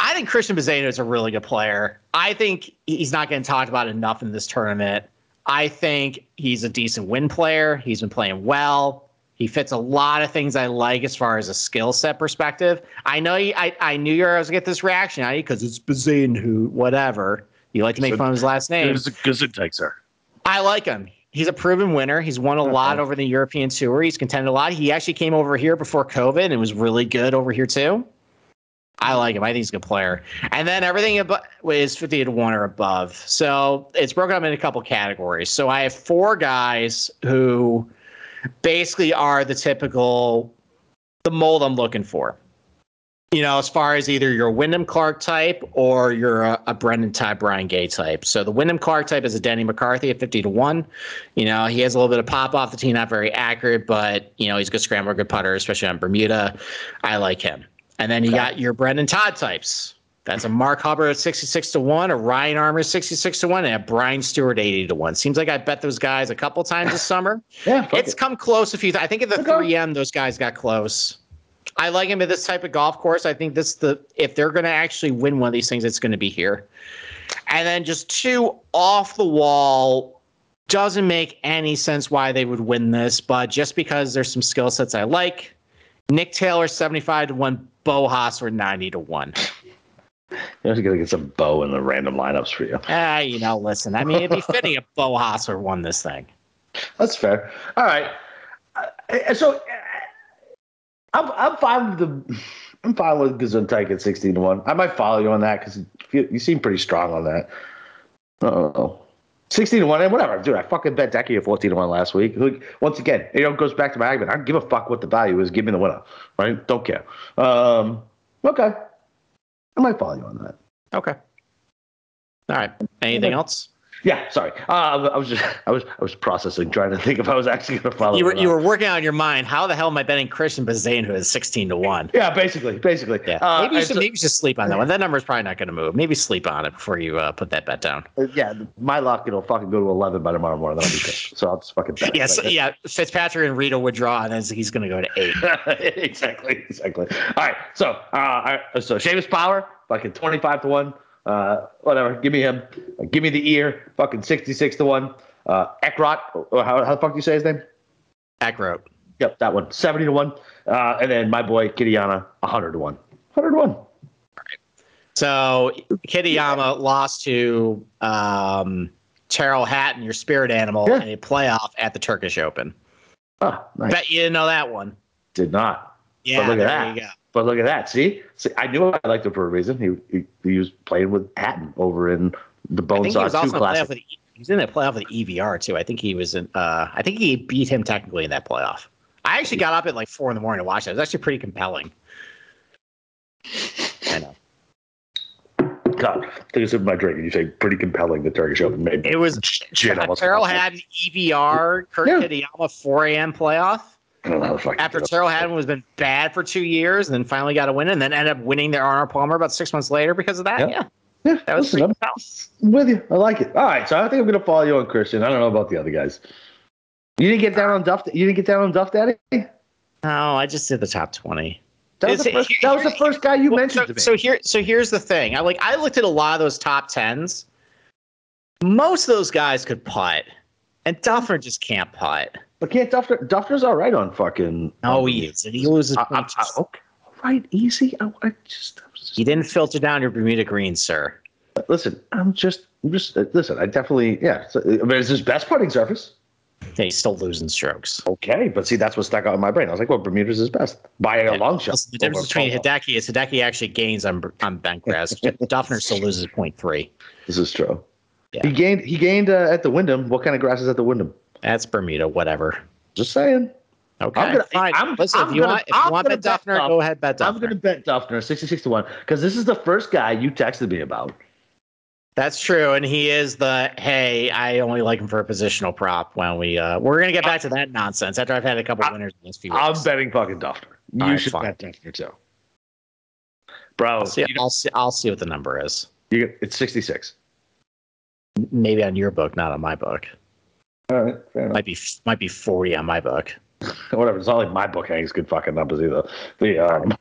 I think Christian Bezzino is a really good player. I think he's not getting talked about enough in this tournament. I think he's a decent win player. He's been playing well. He fits a lot of things I like as far as a skill set perspective. I know he, I, I knew you were going to get this reaction eh? out of you because it's Bezzino, whatever. You like to make fun of his last name. Gesundheit, sir. I like him. He's a proven winner. He's won a lot over the European Tour. He's contended a lot. He actually came over here before COVID and was really good over here too. I like him. I think he's a good player. And then everything is 50 to 1 or above. So it's broken up in a couple categories. So I have four guys who basically are the typical, the mold I'm looking for. You know, as far as either you're Wyndham Clark type or you're a, uh, a Brendon type, Brian Gay type. So the Wyndham Clark type is a Denny McCarthy at 50 to 1. You know, he has a little bit of pop off the tee, not very accurate, but, you know, he's a good scrambler, good putter, especially on Bermuda. I like him. And then you okay. got your Brendon Todd types. That's a Mark Hubbard at 66 to 1, a Ryan Armour 66 to 1, and a Brian Stuard 80 to 1. Seems like I bet those guys a couple times this [LAUGHS] summer. yeah. It's it. come close a few th- I think at the okay. 3M, those guys got close. I like him at this type of golf course. I think this the if they're going to actually win one of these things, it's going to be here. And then just two off the wall doesn't make any sense why they would win this, but just because there's some skill sets I like. Nick Taylor 75 to 1, Beau Hossler 90 to 1. I was gonna get some Beau in the random lineups for you. Ah, uh, you know, listen. I mean, it'd be fitting if Beau Hossler won this thing. [LAUGHS] That's fair. All right. Uh, so uh, I'm I'm fine with the I'm fine with Gesundheit at sixteen to one. I might follow you on that because you, you seem pretty strong on that. Oh, 16 to 1 and whatever. Dude, I fucking bet Decky at 14 to 1 last week. Once again, it goes back to my argument. I don't give a fuck what the value is. Give me the winner. Right? Don't care. Um, okay. I might follow you on that. Okay. All right. Anything else? Yeah, sorry. Uh, I was just I was I was processing, trying to think if I was actually going to follow. You were you were working on your mind. How the hell am I betting Christian Bazane who is sixteen to one? Yeah, basically, basically. Yeah. Uh, maybe you should so, maybe you should sleep on that one. That number is probably not going to move. Maybe sleep on it before you uh, put that bet down. Uh, yeah, my luck it'll fucking go to eleven by tomorrow morning. That'll be good. So I'll just fucking bet. [LAUGHS] Yes, yeah, so, yeah. Fitzpatrick and Rita would draw, and then he's going to go to eight. [LAUGHS] exactly, exactly. All right. So, uh, so Seamus Power, fucking twenty five to one. Uh, whatever. Give me him. Give me the ear. Fucking 66 to 1. Uh, Eckroat. How, how the fuck do you say his name? Eckroat. Yep, that one. 70 to 1. Uh, and then my boy, Kitayama, 100 to 1. 100 to 1. All right. So Kitayama lost to um, Tyrrell Hatton, your spirit animal, yeah. in a playoff at the Turkish Open. Oh, nice. Bet you didn't know that one. Did not. Yeah, but look at that. But look at that. See, See I knew I liked him for a reason. He, he, he was playing with Hatton over in the Bonesaw Two Classic. The, he was in that playoff with the EVR too. I think he was in. Uh, I think he beat him technically in that playoff. I actually got up at like four in the morning to watch it. It was actually pretty compelling. [LAUGHS] I know. God, take a sip of my drink and you say pretty compelling. The Turkish Open made it was. Carroll had an EVR Kurt yeah. Kitayama 4 a.m. playoff. I don't know how the fuck. After Tyrrell Hatton was been bad for two years, and then finally got a win, and then ended up winning their Arnold Palmer about six months later because of that. Yeah, yeah, yeah that was listen, I'm with you. I like it. All right, so I think I'm going to follow you on Christian. I don't know about the other guys. You didn't get down on Duff. You didn't get down on Duff Daddy. No, I just did the top twenty. That was, the first, that was the first guy you well, mentioned so. So here, so here's the thing. I like. I looked at a lot of those top tens. Most of those guys could putt, and Duffner just can't putt. But can't Duffner? Duffner's all right on fucking. Oh, he is. And He loses. I, I, I, okay, all right, easy. I, I just, just. You didn't filter down your Bermuda greens, sir. Listen, I'm just, I'm just. Uh, listen, I definitely, yeah. So, uh, but it's his best putting surface. Yeah, he's still losing strokes. Okay, but see, that's what stuck out in my brain. I was like, well, Bermuda's his best by a yeah. long shot. The difference between Hideki is Hideki actually gains on on Bentgrass. [LAUGHS] Duffner still loses 0.3. This is true. Yeah. He gained. He gained uh, at the Wyndham. What kind of grass is at the Wyndham? That's Bermuda, whatever. Just saying. Okay, I'm gonna, fine. I'm, Listen, I'm if you gonna, want, if you want bet Duffner, Duffner, go ahead, bet Duffner. I'm going to bet Duffner 66 to 1 because this is the first guy you texted me about. That's true, and he is the hey. I only like him for a positional prop. When we uh, we're gonna get back to that nonsense after I've had a couple I, winners in this few weeks. I'm betting fucking Duffner. You right, should fine. bet Duffner too, bro. I'll see, I'll see. I'll see what the number is. You, it's 66. Maybe on your book, not on my book. All right, fair enough. Might be might be forty on my book. [LAUGHS] Whatever. It's not like my book hangs good fucking numbers either. But um,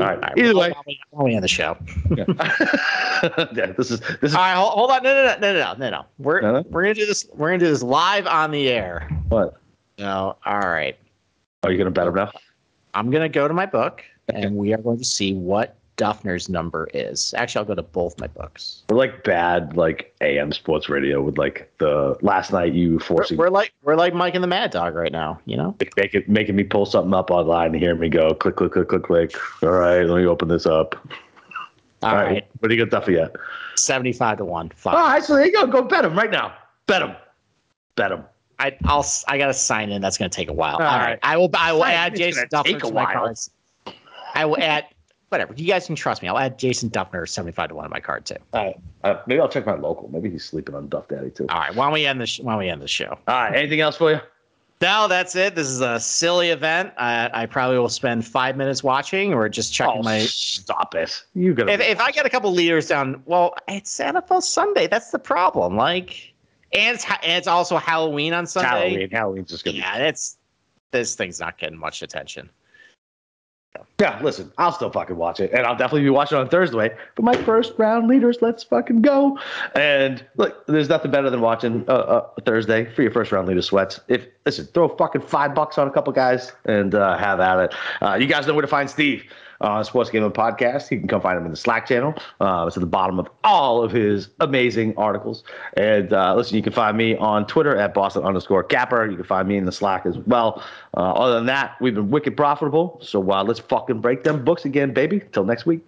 all right. All right. Either way, while we end the show. yeah. [LAUGHS] [LAUGHS] yeah. This is this is. All right. Hold, hold on. No, no, no, no, no, no, no. We're no, no? we're gonna do this. We're gonna do this live on the air. What? No. All right. Are you gonna bet him now? I'm gonna go to my book, and we are going to see what Duffner's number is. Actually, I'll go to both my books. We're like bad, like AM sports radio with like the last night you forcing. We're, we're like we're like Mike and the Mad Dog right now. You know, making making me pull something up online and hear me go click click click click click. All right, let me open this up. All, All right. right. what do you get Duffy at? Seventy-five to one. Five. Oh, All right, so there you go. Go bet him right now. Bet him. Bet him. I, I'll I gotta sign in. That's gonna take a while. All, All right. right. I will I will add Jason Duffner to my cards. I will add whatever. You guys can trust me. I'll add Jason Duffner 75 to 1 on my card too. All right. Uh, maybe I'll check my local. Maybe he's sleeping on Duff Daddy too. All right. Why don't we end the sh- why don't we end the show? All right. Anything else for you? No, that's it. This is a silly event. I, I probably will spend five minutes watching or just checking oh, my. Stop it! You got. If, if I get a couple leaders down, well, it's NFL Sunday. That's the problem. Like, and it's and it's also Halloween on Sunday. Halloween. Halloween's just gonna. Yeah, be- it's this thing's not getting much attention. Yeah, listen, I'll still fucking watch it, and I'll definitely be watching on Thursday. But my first round leaders, let's fucking go! And look, there's nothing better than watching uh, Thursday for your first round leader sweats. If listen, throw fucking five bucks on a couple guys and uh, have at it. Uh, you guys know where to find Steve uh, Sports Gambling Podcast. You can come find him in the Slack channel. Uh, it's at the bottom of all of his amazing articles. And uh, listen, you can find me on Twitter at Boston underscore Capper. You can find me in the Slack as well. Uh, other than that, we've been wicked profitable. So uh, let's fucking break them books again, baby. Till next week.